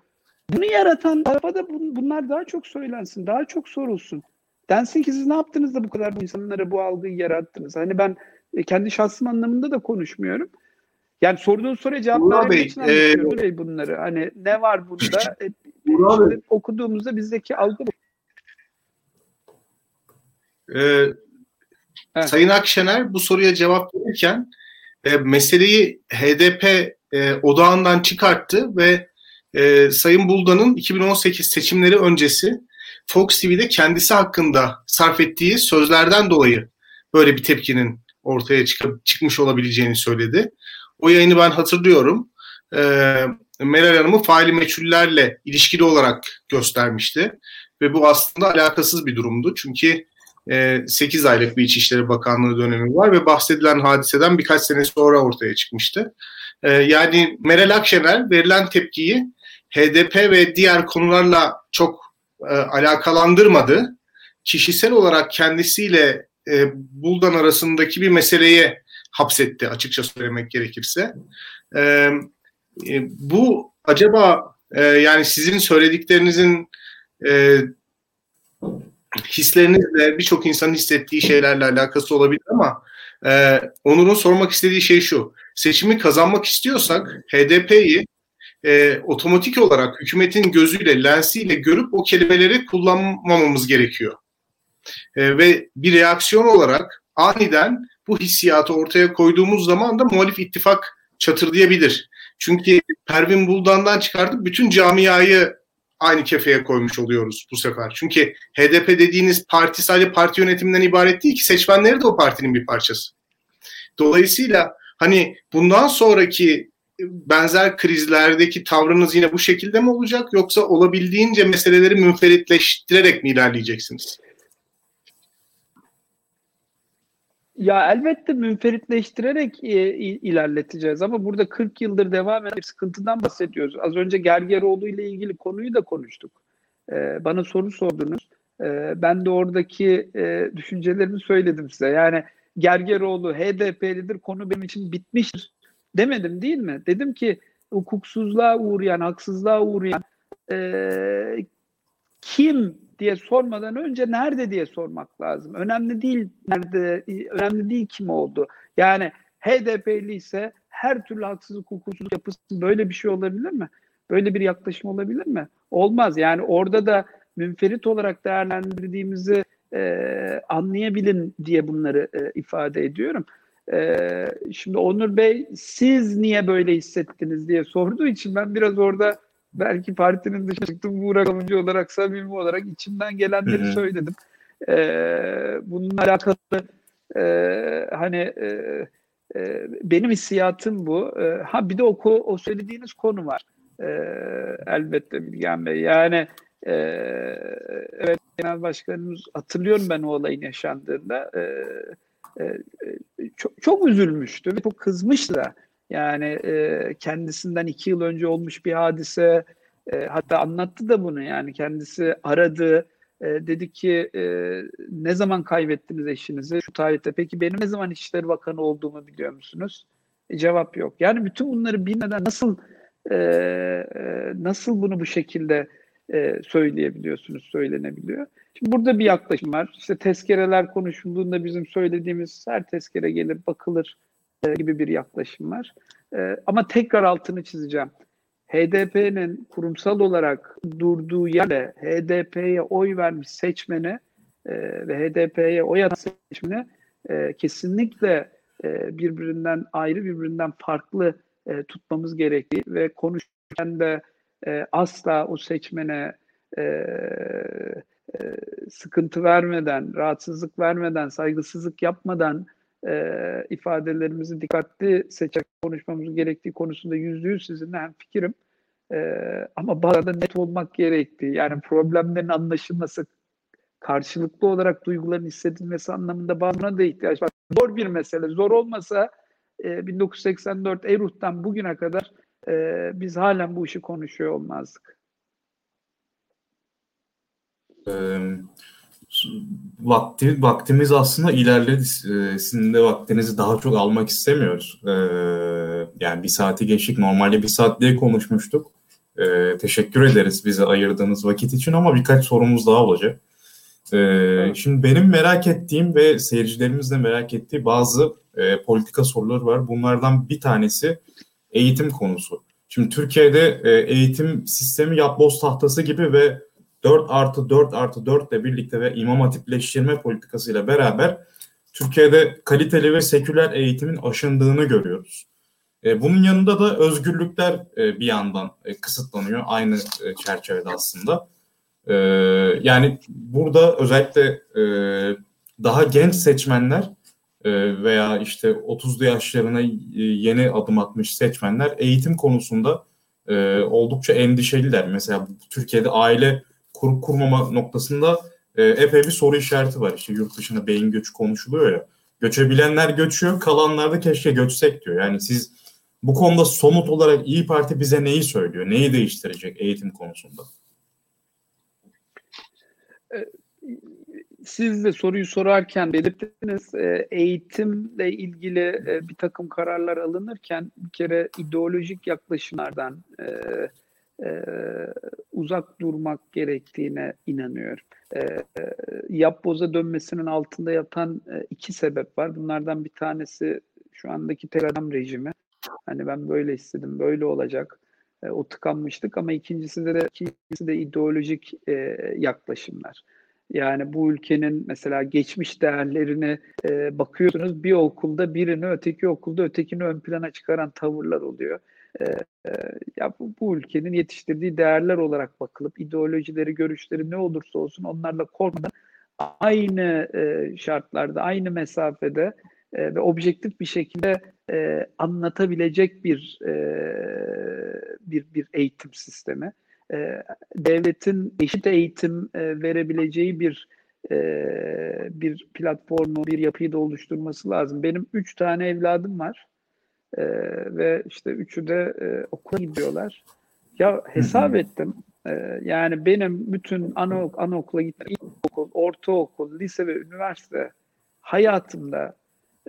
Bunu yaratan tarafa da bunlar daha çok söylensin, daha çok sorulsun. Densin ki siz ne yaptınız da bu kadar bu insanlara bu algıyı yarattınız? Hani ben e, kendi şahsım anlamında da konuşmuyorum. Yani sorduğun soruya cevap vermek için Bey, e, bunları. Hani ne var bunda? E, Burak Bey. okuduğumuzda bizdeki algı. Ee, Sayın Akşener bu soruya cevap verirken e, meseleyi HDP e, odağından çıkarttı ve e, Sayın Buldan'ın 2018 seçimleri öncesi Fox TV'de kendisi hakkında sarf ettiği sözlerden dolayı böyle bir tepkinin ortaya çıkıp, çıkmış olabileceğini söyledi. O yayını ben hatırlıyorum. Ee, Meral Hanım'ı faili meçhullerle ilişkili olarak göstermişti. Ve bu aslında alakasız bir durumdu. Çünkü e, 8 aylık bir İçişleri Bakanlığı dönemi var ve bahsedilen hadiseden birkaç sene sonra ortaya çıkmıştı. E, yani Meral Akşener verilen tepkiyi HDP ve diğer konularla çok e, alakalandırmadı. Kişisel olarak kendisiyle e, Buldan arasındaki bir meseleye hapsetti açıkça söylemek gerekirse. E, e, bu acaba e, yani sizin söylediklerinizin e, hislerinizle birçok insanın hissettiği şeylerle alakası olabilir ama e, Onur'un sormak istediği şey şu. Seçimi kazanmak istiyorsak HDP'yi e, otomatik olarak hükümetin gözüyle, lensiyle görüp o kelimeleri kullanmamamız gerekiyor. E, ve bir reaksiyon olarak aniden bu hissiyatı ortaya koyduğumuz zaman da muhalif ittifak çatırlayabilir. Çünkü Pervin Buldan'dan çıkardık bütün camiayı aynı kefeye koymuş oluyoruz bu sefer. Çünkü HDP dediğiniz parti sadece parti yönetiminden ibaret değil ki seçmenleri de o partinin bir parçası. Dolayısıyla hani bundan sonraki benzer krizlerdeki tavrınız yine bu şekilde mi olacak yoksa olabildiğince meseleleri münferitleştirerek mi ilerleyeceksiniz? Ya elbette münferitleştirerek e, ilerleteceğiz ama burada 40 yıldır devam eden bir sıkıntıdan bahsediyoruz. Az önce Gergeroğlu ile ilgili konuyu da konuştuk. E, bana soru sordunuz. E, ben de oradaki e, düşüncelerimi söyledim size. Yani Gergeroğlu HDP'lidir, konu benim için bitmiştir demedim değil mi? Dedim ki hukuksuzluğa uğrayan, haksızlığa uğrayan e, kim diye sormadan önce nerede diye sormak lazım. Önemli değil nerede, önemli değil kim oldu. Yani HDP'li ise her türlü haksızlık, hukuksuzluk yapısı böyle bir şey olabilir mi? Böyle bir yaklaşım olabilir mi? Olmaz. Yani orada da münferit olarak değerlendirdiğimizi e, anlayabilin diye bunları e, ifade ediyorum. Ee, şimdi Onur Bey siz niye böyle hissettiniz diye sorduğu için ben biraz orada belki partinin dışına çıktım Buğra Kalıncı olarak samimi olarak içimden gelenleri Hı-hı. söyledim. Ee, bununla alakalı e, hani e, e, benim hissiyatım bu. E, ha bir de o, o söylediğiniz konu var. E, elbette Bilgen Bey. Yani e, evet genel başkanımız hatırlıyorum ben o olayın yaşandığında. E, e, e, çok, çok üzülmüştü ve çok kızmıştı da. Yani e, kendisinden iki yıl önce olmuş bir hadise e, hatta anlattı da bunu yani kendisi aradı e, dedi ki e, ne zaman kaybettiniz eşinizi şu tarihte peki benim ne zaman İçişleri Bakanı olduğumu biliyor musunuz? E, cevap yok. Yani bütün bunları bilmeden nasıl e, e, nasıl bunu bu şekilde e, söyleyebiliyorsunuz, söylenebiliyor. Şimdi burada bir yaklaşım var. İşte tezkereler konuşulduğunda bizim söylediğimiz her tezkere gelir, bakılır e, gibi bir yaklaşım var. E, ama tekrar altını çizeceğim. HDP'nin kurumsal olarak durduğu yerle HDP'ye oy vermiş seçmene e, ve HDP'ye oy atan seçmene e, kesinlikle e, birbirinden ayrı, birbirinden farklı e, tutmamız gerektiği ve konuşurken de e, asla o seçmene e, e, sıkıntı vermeden, rahatsızlık vermeden, saygısızlık yapmadan e, ifadelerimizi dikkatli seçerek konuşmamız gerektiği konusunda yüzde yüz sizinle hem fikrim. E, ama bazen net olmak gerektiği, yani problemlerin anlaşılması, karşılıklı olarak duyguların hissedilmesi anlamında bazına da ihtiyaç var. Zor bir mesele. Zor olmasa e, 1984 Eruh'tan bugüne kadar e, biz halen bu işi konuşuyor olmazdık. E, vakti, vaktimiz aslında ilerledi. E, sizin de vaktinizi daha çok almak istemiyoruz. E, yani bir saati geçtik. Normalde bir saat diye konuşmuştuk. E, teşekkür ederiz bize ayırdığınız vakit için ama birkaç sorumuz daha olacak. Ee, evet. Şimdi benim merak ettiğim ve seyircilerimiz de merak ettiği bazı e, politika soruları var. Bunlardan bir tanesi eğitim konusu. Şimdi Türkiye'de e, eğitim sistemi yapboz tahtası gibi ve 4 artı 4 artı 4 ile birlikte ve imam hatipleştirme politikasıyla beraber Türkiye'de kaliteli ve seküler eğitimin aşındığını görüyoruz. E, bunun yanında da özgürlükler e, bir yandan e, kısıtlanıyor aynı çerçevede aslında. Yani burada özellikle daha genç seçmenler veya işte 30'lu yaşlarına yeni adım atmış seçmenler eğitim konusunda oldukça endişeliler. Mesela Türkiye'de aile kur, kurmama noktasında e, epey bir soru işareti var. İşte yurt dışına beyin göçü konuşuluyor ya. Göçebilenler göçüyor, kalanlar da keşke göçsek diyor. Yani siz bu konuda somut olarak İyi Parti bize neyi söylüyor? Neyi değiştirecek eğitim konusunda? siz de soruyu sorarken belirttiniz e, eğitimle ilgili e, bir takım kararlar alınırken bir kere ideolojik yaklaşımlardan e, uzak durmak gerektiğine inanıyorum. Yapboza dönmesinin altında yatan iki sebep var. Bunlardan bir tanesi şu andaki Telegram rejimi. Hani ben böyle istedim, böyle olacak. O tıkanmıştık ama ikincisi de ikincisi de ideolojik yaklaşımlar. Yani bu ülkenin mesela geçmiş değerlerine e, bakıyorsunuz bir okulda birini öteki okulda ötekini ön plana çıkaran tavırlar oluyor. E, ya bu, bu ülkenin yetiştirdiği değerler olarak bakılıp ideolojileri, görüşleri ne olursa olsun onlarla korkmadan aynı e, şartlarda, aynı mesafede e, ve objektif bir şekilde e, anlatabilecek bir e, bir bir eğitim sistemi e, devletin eşit eğitim e, verebileceği bir e, bir platformu, bir yapıyı da oluşturması lazım. Benim üç tane evladım var e, ve işte üçü de e, okula gidiyorlar. Ya hesap ettim. E, yani benim bütün ana, anaokula gittim, ilkokul, ortaokul, lise ve üniversite hayatımda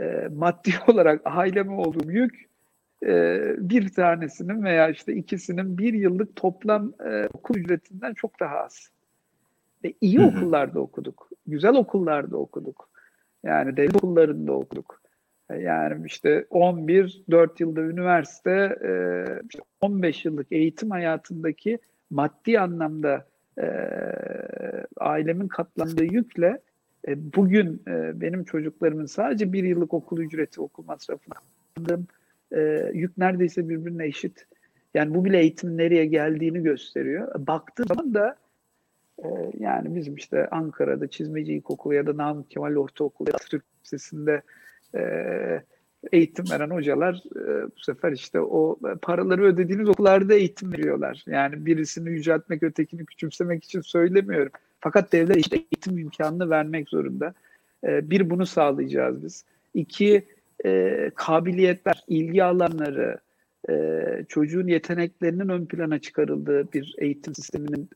e, maddi <laughs> olarak aileme olduğum yük e, bir tanesinin veya işte ikisinin bir yıllık toplam e, okul ücretinden çok daha az. Ve iyi okullarda okuduk. Güzel okullarda okuduk. Yani devlet okullarında okuduk. E, yani işte 11, 4 yılda üniversite, işte 15 yıllık eğitim hayatındaki maddi anlamda ailemin katlandığı yükle bugün benim çocuklarımın sadece bir yıllık okul ücreti, okul masrafını katlandığım e, yük neredeyse birbirine eşit. Yani bu bile eğitimin nereye geldiğini gösteriyor. Baktığım zaman da e, yani bizim işte Ankara'da Çizmeci İlkokulu ya da Namık Kemal Ortaokulu ya da Türk Lisesi'nde e, eğitim veren hocalar e, bu sefer işte o paraları ödediğiniz okullarda eğitim veriyorlar. Yani birisini yüceltmek, ötekini küçümsemek için söylemiyorum. Fakat devlet işte eğitim imkanını vermek zorunda. E, bir bunu sağlayacağız biz. İki e, kabiliyetler, ilgi alanları, e, çocuğun yeteneklerinin ön plana çıkarıldığı bir eğitim sisteminin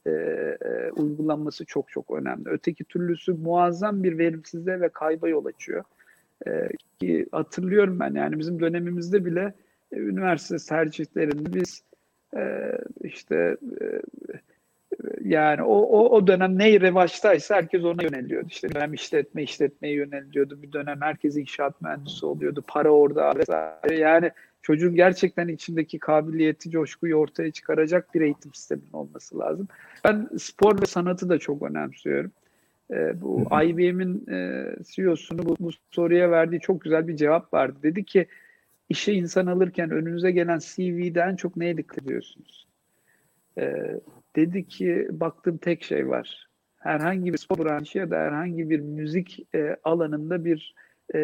uygulanması çok çok önemli. Öteki türlüsü muazzam bir verimsizliğe ve kayba yol açıyor. E, ki hatırlıyorum ben yani bizim dönemimizde bile e, üniversite tercihlerinde biz e, işte e, yani o, o, o dönem ne revaçtaysa herkes ona yöneliyordu. İşte dönem işletme işletmeye yöneliyordu. Bir dönem herkes inşaat mühendisi oluyordu. Para orada vesaire. Yani çocuğun gerçekten içindeki kabiliyeti, coşkuyu ortaya çıkaracak bir eğitim sisteminin olması lazım. Ben spor ve sanatı da çok önemsiyorum. E, bu IBM'in e, CEO'sunu bu, bu soruya verdiği çok güzel bir cevap vardı. Dedi ki işe insan alırken önünüze gelen CV'den çok neye dikkat ediyorsunuz? E, dedi ki baktığım tek şey var. Herhangi bir spor branşı ya da herhangi bir müzik e, alanında bir e,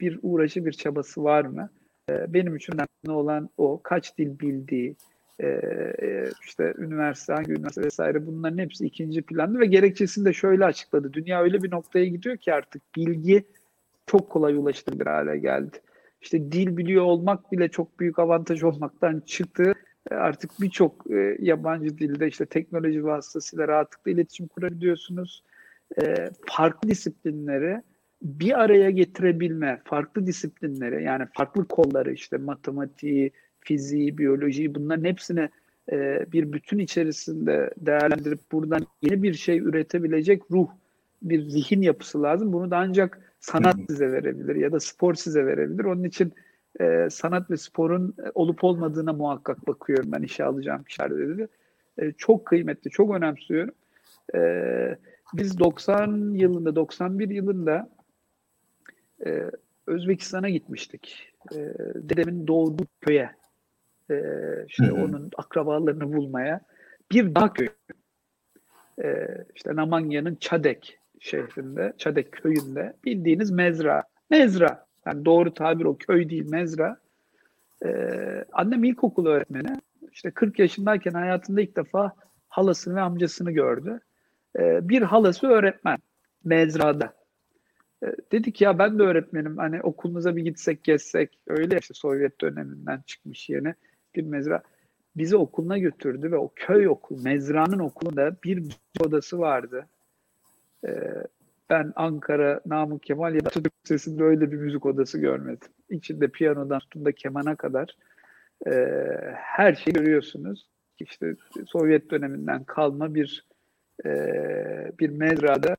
bir uğraşı, bir çabası var mı? E, benim için önemli olan o. Kaç dil bildiği, e, e, işte üniversite, hangi üniversite vesaire bunların hepsi ikinci planlı ve gerekçesini de şöyle açıkladı. Dünya öyle bir noktaya gidiyor ki artık bilgi çok kolay ulaşılır hale geldi. İşte dil biliyor olmak bile çok büyük avantaj olmaktan çıktı. Artık birçok yabancı dilde işte teknoloji vasıtasıyla rahatlıkla iletişim kurabiliyorsunuz. Farklı disiplinleri bir araya getirebilme, farklı disiplinleri yani farklı kolları işte matematiği, fiziği, biyolojiyi bunların hepsini e, bir bütün içerisinde değerlendirip buradan yeni bir şey üretebilecek ruh, bir zihin yapısı lazım. Bunu da ancak sanat size verebilir ya da spor size verebilir. Onun için e, sanat ve sporun olup olmadığına muhakkak bakıyorum ben işe alacağım kişilerde. E, çok kıymetli, çok önemsiyorum. E, biz 90 yılında, 91 yılında e, Özbekistan'a gitmiştik. E, dedemin doğduğu köye. E, işte Hı-hı. onun akrabalarını bulmaya. Bir dağ köyü. E, işte Namanya'nın Çadek şehrinde, Çadek köyünde bildiğiniz mezra. Mezra. Yani doğru tabir o köy değil mezra. Ee, annem ilkokul öğretmeni. İşte 40 yaşındayken hayatında ilk defa halasını ve amcasını gördü. Ee, bir halası öğretmen mezrada. Ee, dedik ya ben de öğretmenim hani okulunuza bir gitsek gezsek öyle işte Sovyet döneminden çıkmış yeni bir mezra bizi okuluna götürdü ve o köy okul mezranın okulunda bir odası vardı. Ee, ben Ankara Namık Kemal ya da Atatürk Lisesi'nde öyle bir müzik odası görmedim. İçinde piyanodan tutun da kemana kadar e, her şeyi görüyorsunuz. İşte Sovyet döneminden kalma bir e, bir mezrada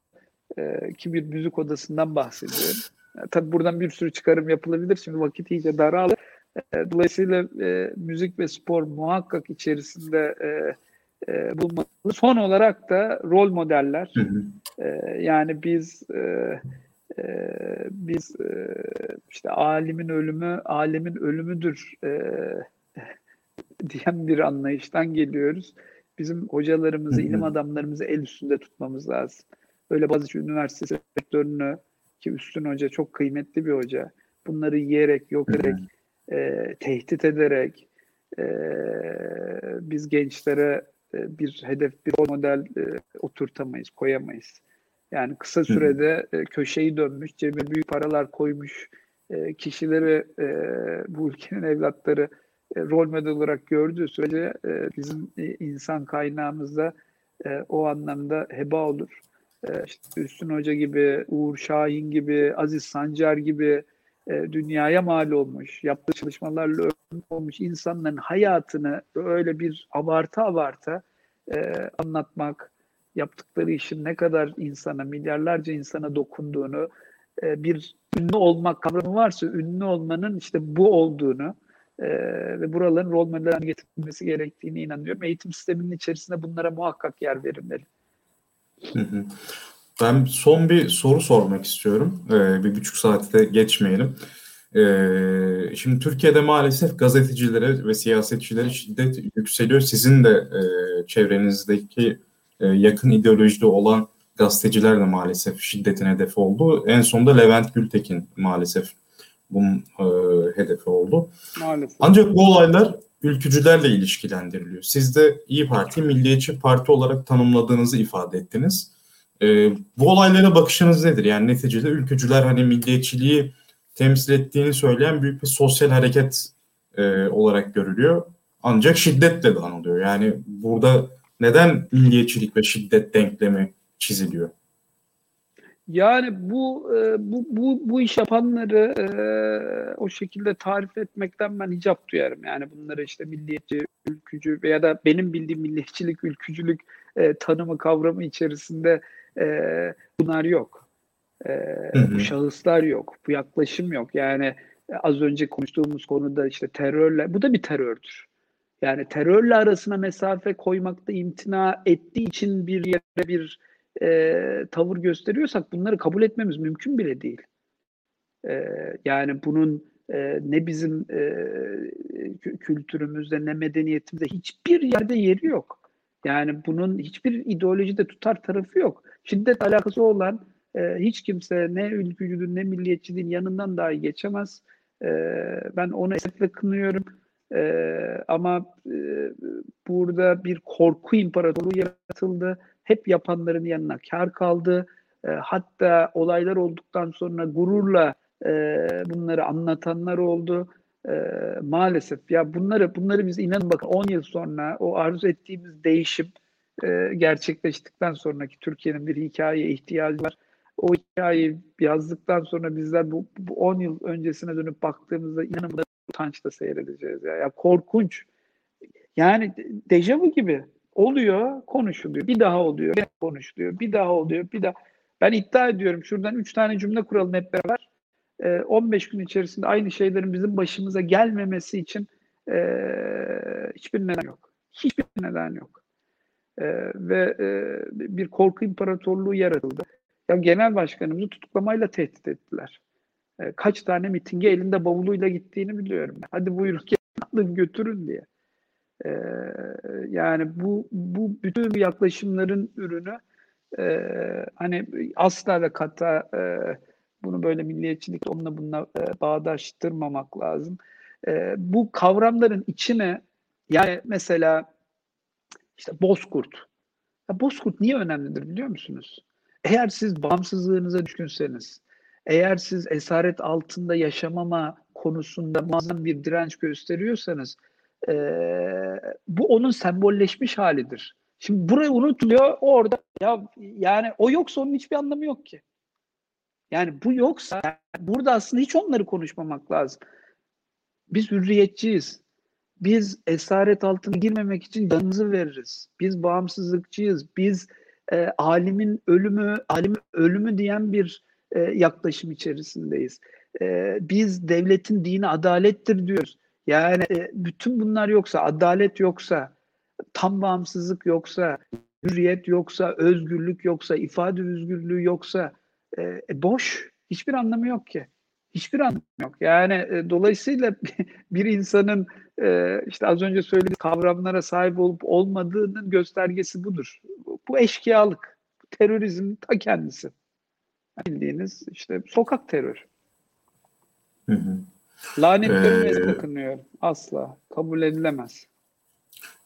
e, ki bir müzik odasından bahsediyorum. Tabii buradan bir sürü çıkarım yapılabilir. Şimdi vakit iyice daralır. E, dolayısıyla e, müzik ve spor muhakkak içerisinde e, e, bulmalı. Son olarak da rol modeller. Hı hı. E, yani biz e, e, biz e, işte alimin ölümü alemin ölümüdür e, <laughs> diyen bir anlayıştan geliyoruz. Bizim hocalarımızı, hı hı. ilim adamlarımızı el üstünde tutmamız lazım. Böyle bazı üniversite sektörünü ki Üstün Hoca çok kıymetli bir hoca. Bunları yiyerek, yok ederek, e, tehdit ederek e, biz gençlere e, bir hedef, bir rol model e, oturtamayız, koyamayız. Yani kısa sürede e, köşeyi dönmüş, cebine büyük paralar koymuş kişileri bu ülkenin evlatları rol model olarak gördüğü sürece bizim insan kaynağımızda o anlamda heba olur. İşte Üstün Hoca gibi, Uğur Şahin gibi, Aziz Sancar gibi dünyaya mal olmuş, yaptığı çalışmalarla olmuş insanların hayatını öyle bir abartı abartı e, anlatmak, yaptıkları işin ne kadar insana, milyarlarca insana dokunduğunu, e, bir ünlü olmak kavramı varsa ünlü olmanın işte bu olduğunu e, ve buraların rol model getirilmesi gerektiğini inanıyorum. Eğitim sisteminin içerisinde bunlara muhakkak yer verilmeli. Ben son bir soru sormak istiyorum. Ee, bir buçuk saatte geçmeyelim. Ee, şimdi Türkiye'de maalesef gazetecilere ve siyasetçilere şiddet yükseliyor. Sizin de e, çevrenizdeki e, yakın ideolojide olan gazeteciler de maalesef şiddetin hedefi oldu. En sonunda Levent Gültekin maalesef bunun e, hedefi oldu. Maalesef. Ancak bu olaylar ülkücülerle ilişkilendiriliyor. Siz de İyi Parti, Milliyetçi Parti olarak tanımladığınızı ifade ettiniz. E, bu olaylara bakışınız nedir? Yani neticede ülkücüler hani milliyetçiliği temsil ettiğini söyleyen büyük bir sosyal hareket e, olarak görülüyor. Ancak şiddetle de anılıyor. Yani burada neden milliyetçilik ve şiddet denklemi çiziliyor? Yani bu e, bu bu bu iş yapanları e, o şekilde tarif etmekten ben hicap duyarım. Yani bunları işte milliyetçi, ülkücü veya da benim bildiğim milliyetçilik, ülkücülük e, tanımı kavramı içerisinde e, bunlar yok. Ee, Bu şahıslar yok, bu yaklaşım yok. Yani e, az önce konuştuğumuz konuda işte terörle, bu da bir terördür. Yani terörle arasına mesafe koymakta imtina ettiği için bir yere bir e, tavır gösteriyorsak bunları kabul etmemiz mümkün bile değil. E, yani bunun e, ne bizim e, kültürümüzde ne medeniyetimizde hiçbir yerde yeri yok. Yani bunun hiçbir ideolojide tutar tarafı yok. Şiddet alakası olan e, hiç kimse ne ülkücülüğün ne milliyetçiliğin yanından dahi geçemez. E, ben onu esefle kınıyorum. E, ama e, burada bir korku imparatorluğu yaratıldı. Hep yapanların yanına kar kaldı. E, hatta olaylar olduktan sonra gururla e, bunları anlatanlar oldu. E, maalesef ya bunları bunları biz inanın bakın 10 yıl sonra o arzu ettiğimiz değişim e, gerçekleştikten sonraki Türkiye'nin bir hikayeye ihtiyacı var. O hikayeyi yazdıktan sonra bizler bu, bu 10 yıl öncesine dönüp baktığımızda inanın bu utançla seyredeceğiz ya. ya korkunç. Yani dejavu gibi oluyor, konuşuluyor. Bir daha oluyor, konuşuluyor. Bir daha oluyor, bir daha. Ben iddia ediyorum şuradan 3 tane cümle kuralım hep beraber. 15 gün içerisinde aynı şeylerin bizim başımıza gelmemesi için e, hiçbir neden yok. Hiçbir neden yok. E, ve e, bir korku imparatorluğu yaratıldı. Ya genel başkanımızı tutuklamayla tehdit ettiler. E, kaç tane mitinge elinde bavuluyla gittiğini biliyorum. Hadi buyurun alın götürün diye. E, yani bu bu bütün yaklaşımların ürünü e, hani asla ve kata e, bunu böyle milliyetçilik onunla bununla e, bağdaştırmamak lazım. E, bu kavramların içine yani mesela işte bozkurt. Ya bozkurt niye önemlidir biliyor musunuz? Eğer siz bağımsızlığınıza düşkünseniz, eğer siz esaret altında yaşamama konusunda muazzam bir direnç gösteriyorsanız e, bu onun sembolleşmiş halidir. Şimdi burayı unutuluyor orada ya yani o yoksa onun hiçbir anlamı yok ki. Yani bu yoksa burada aslında hiç onları konuşmamak lazım. Biz hürriyetçiyiz. Biz esaret altına girmemek için canımızı veririz. Biz bağımsızlıkçıyız. Biz e, alimin ölümü, alimin ölümü diyen bir e, yaklaşım içerisindeyiz. E, biz devletin dini adalettir diyoruz. Yani e, bütün bunlar yoksa, adalet yoksa, tam bağımsızlık yoksa, hürriyet yoksa, özgürlük yoksa, ifade özgürlüğü yoksa, e, e, boş. Hiçbir anlamı yok ki. Hiçbir anlamı yok. Yani e, dolayısıyla <laughs> bir insanın e, işte az önce söylediğim kavramlara sahip olup olmadığının göstergesi budur. Bu, eşkıyalık. Terörizm ta kendisi. Bildiğiniz işte sokak terör. Hı hı. Lanetlerini ee, Asla. Kabul edilemez.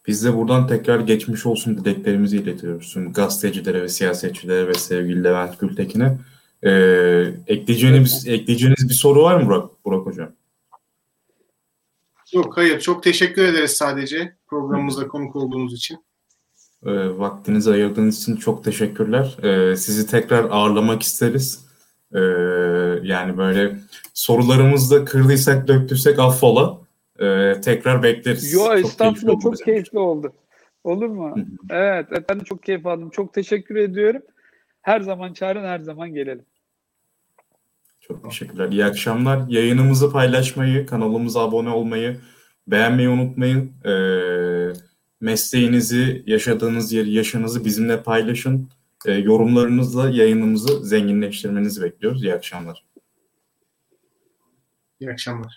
Biz de buradan tekrar geçmiş olsun dileklerimizi iletiyoruz. Tüm gazetecilere ve siyasetçilere ve sevgili Levent Gültekin'e. Ee, ekleyeceğiniz, ekleyeceğiniz bir soru var mı Burak, Burak Hocam? Yok hayır çok teşekkür ederiz sadece programımıza konuk olduğunuz için. E, vaktinizi ayırdığınız için çok teşekkürler. E, sizi tekrar ağırlamak isteriz. E, yani böyle sorularımızda kırdıysak döktüysek affola. E, tekrar bekleriz. Yo estağfurullah çok, çok keyifli oldu. Olur mu? evet ben de çok keyif aldım. Çok teşekkür ediyorum. Her zaman çağırın, her zaman gelelim. Çok teşekkürler. İyi akşamlar. Yayınımızı paylaşmayı, kanalımıza abone olmayı, beğenmeyi unutmayın. Ee, mesleğinizi, yaşadığınız yeri, yaşınızı bizimle paylaşın. Ee, yorumlarınızla yayınımızı zenginleştirmenizi bekliyoruz. İyi akşamlar. İyi akşamlar.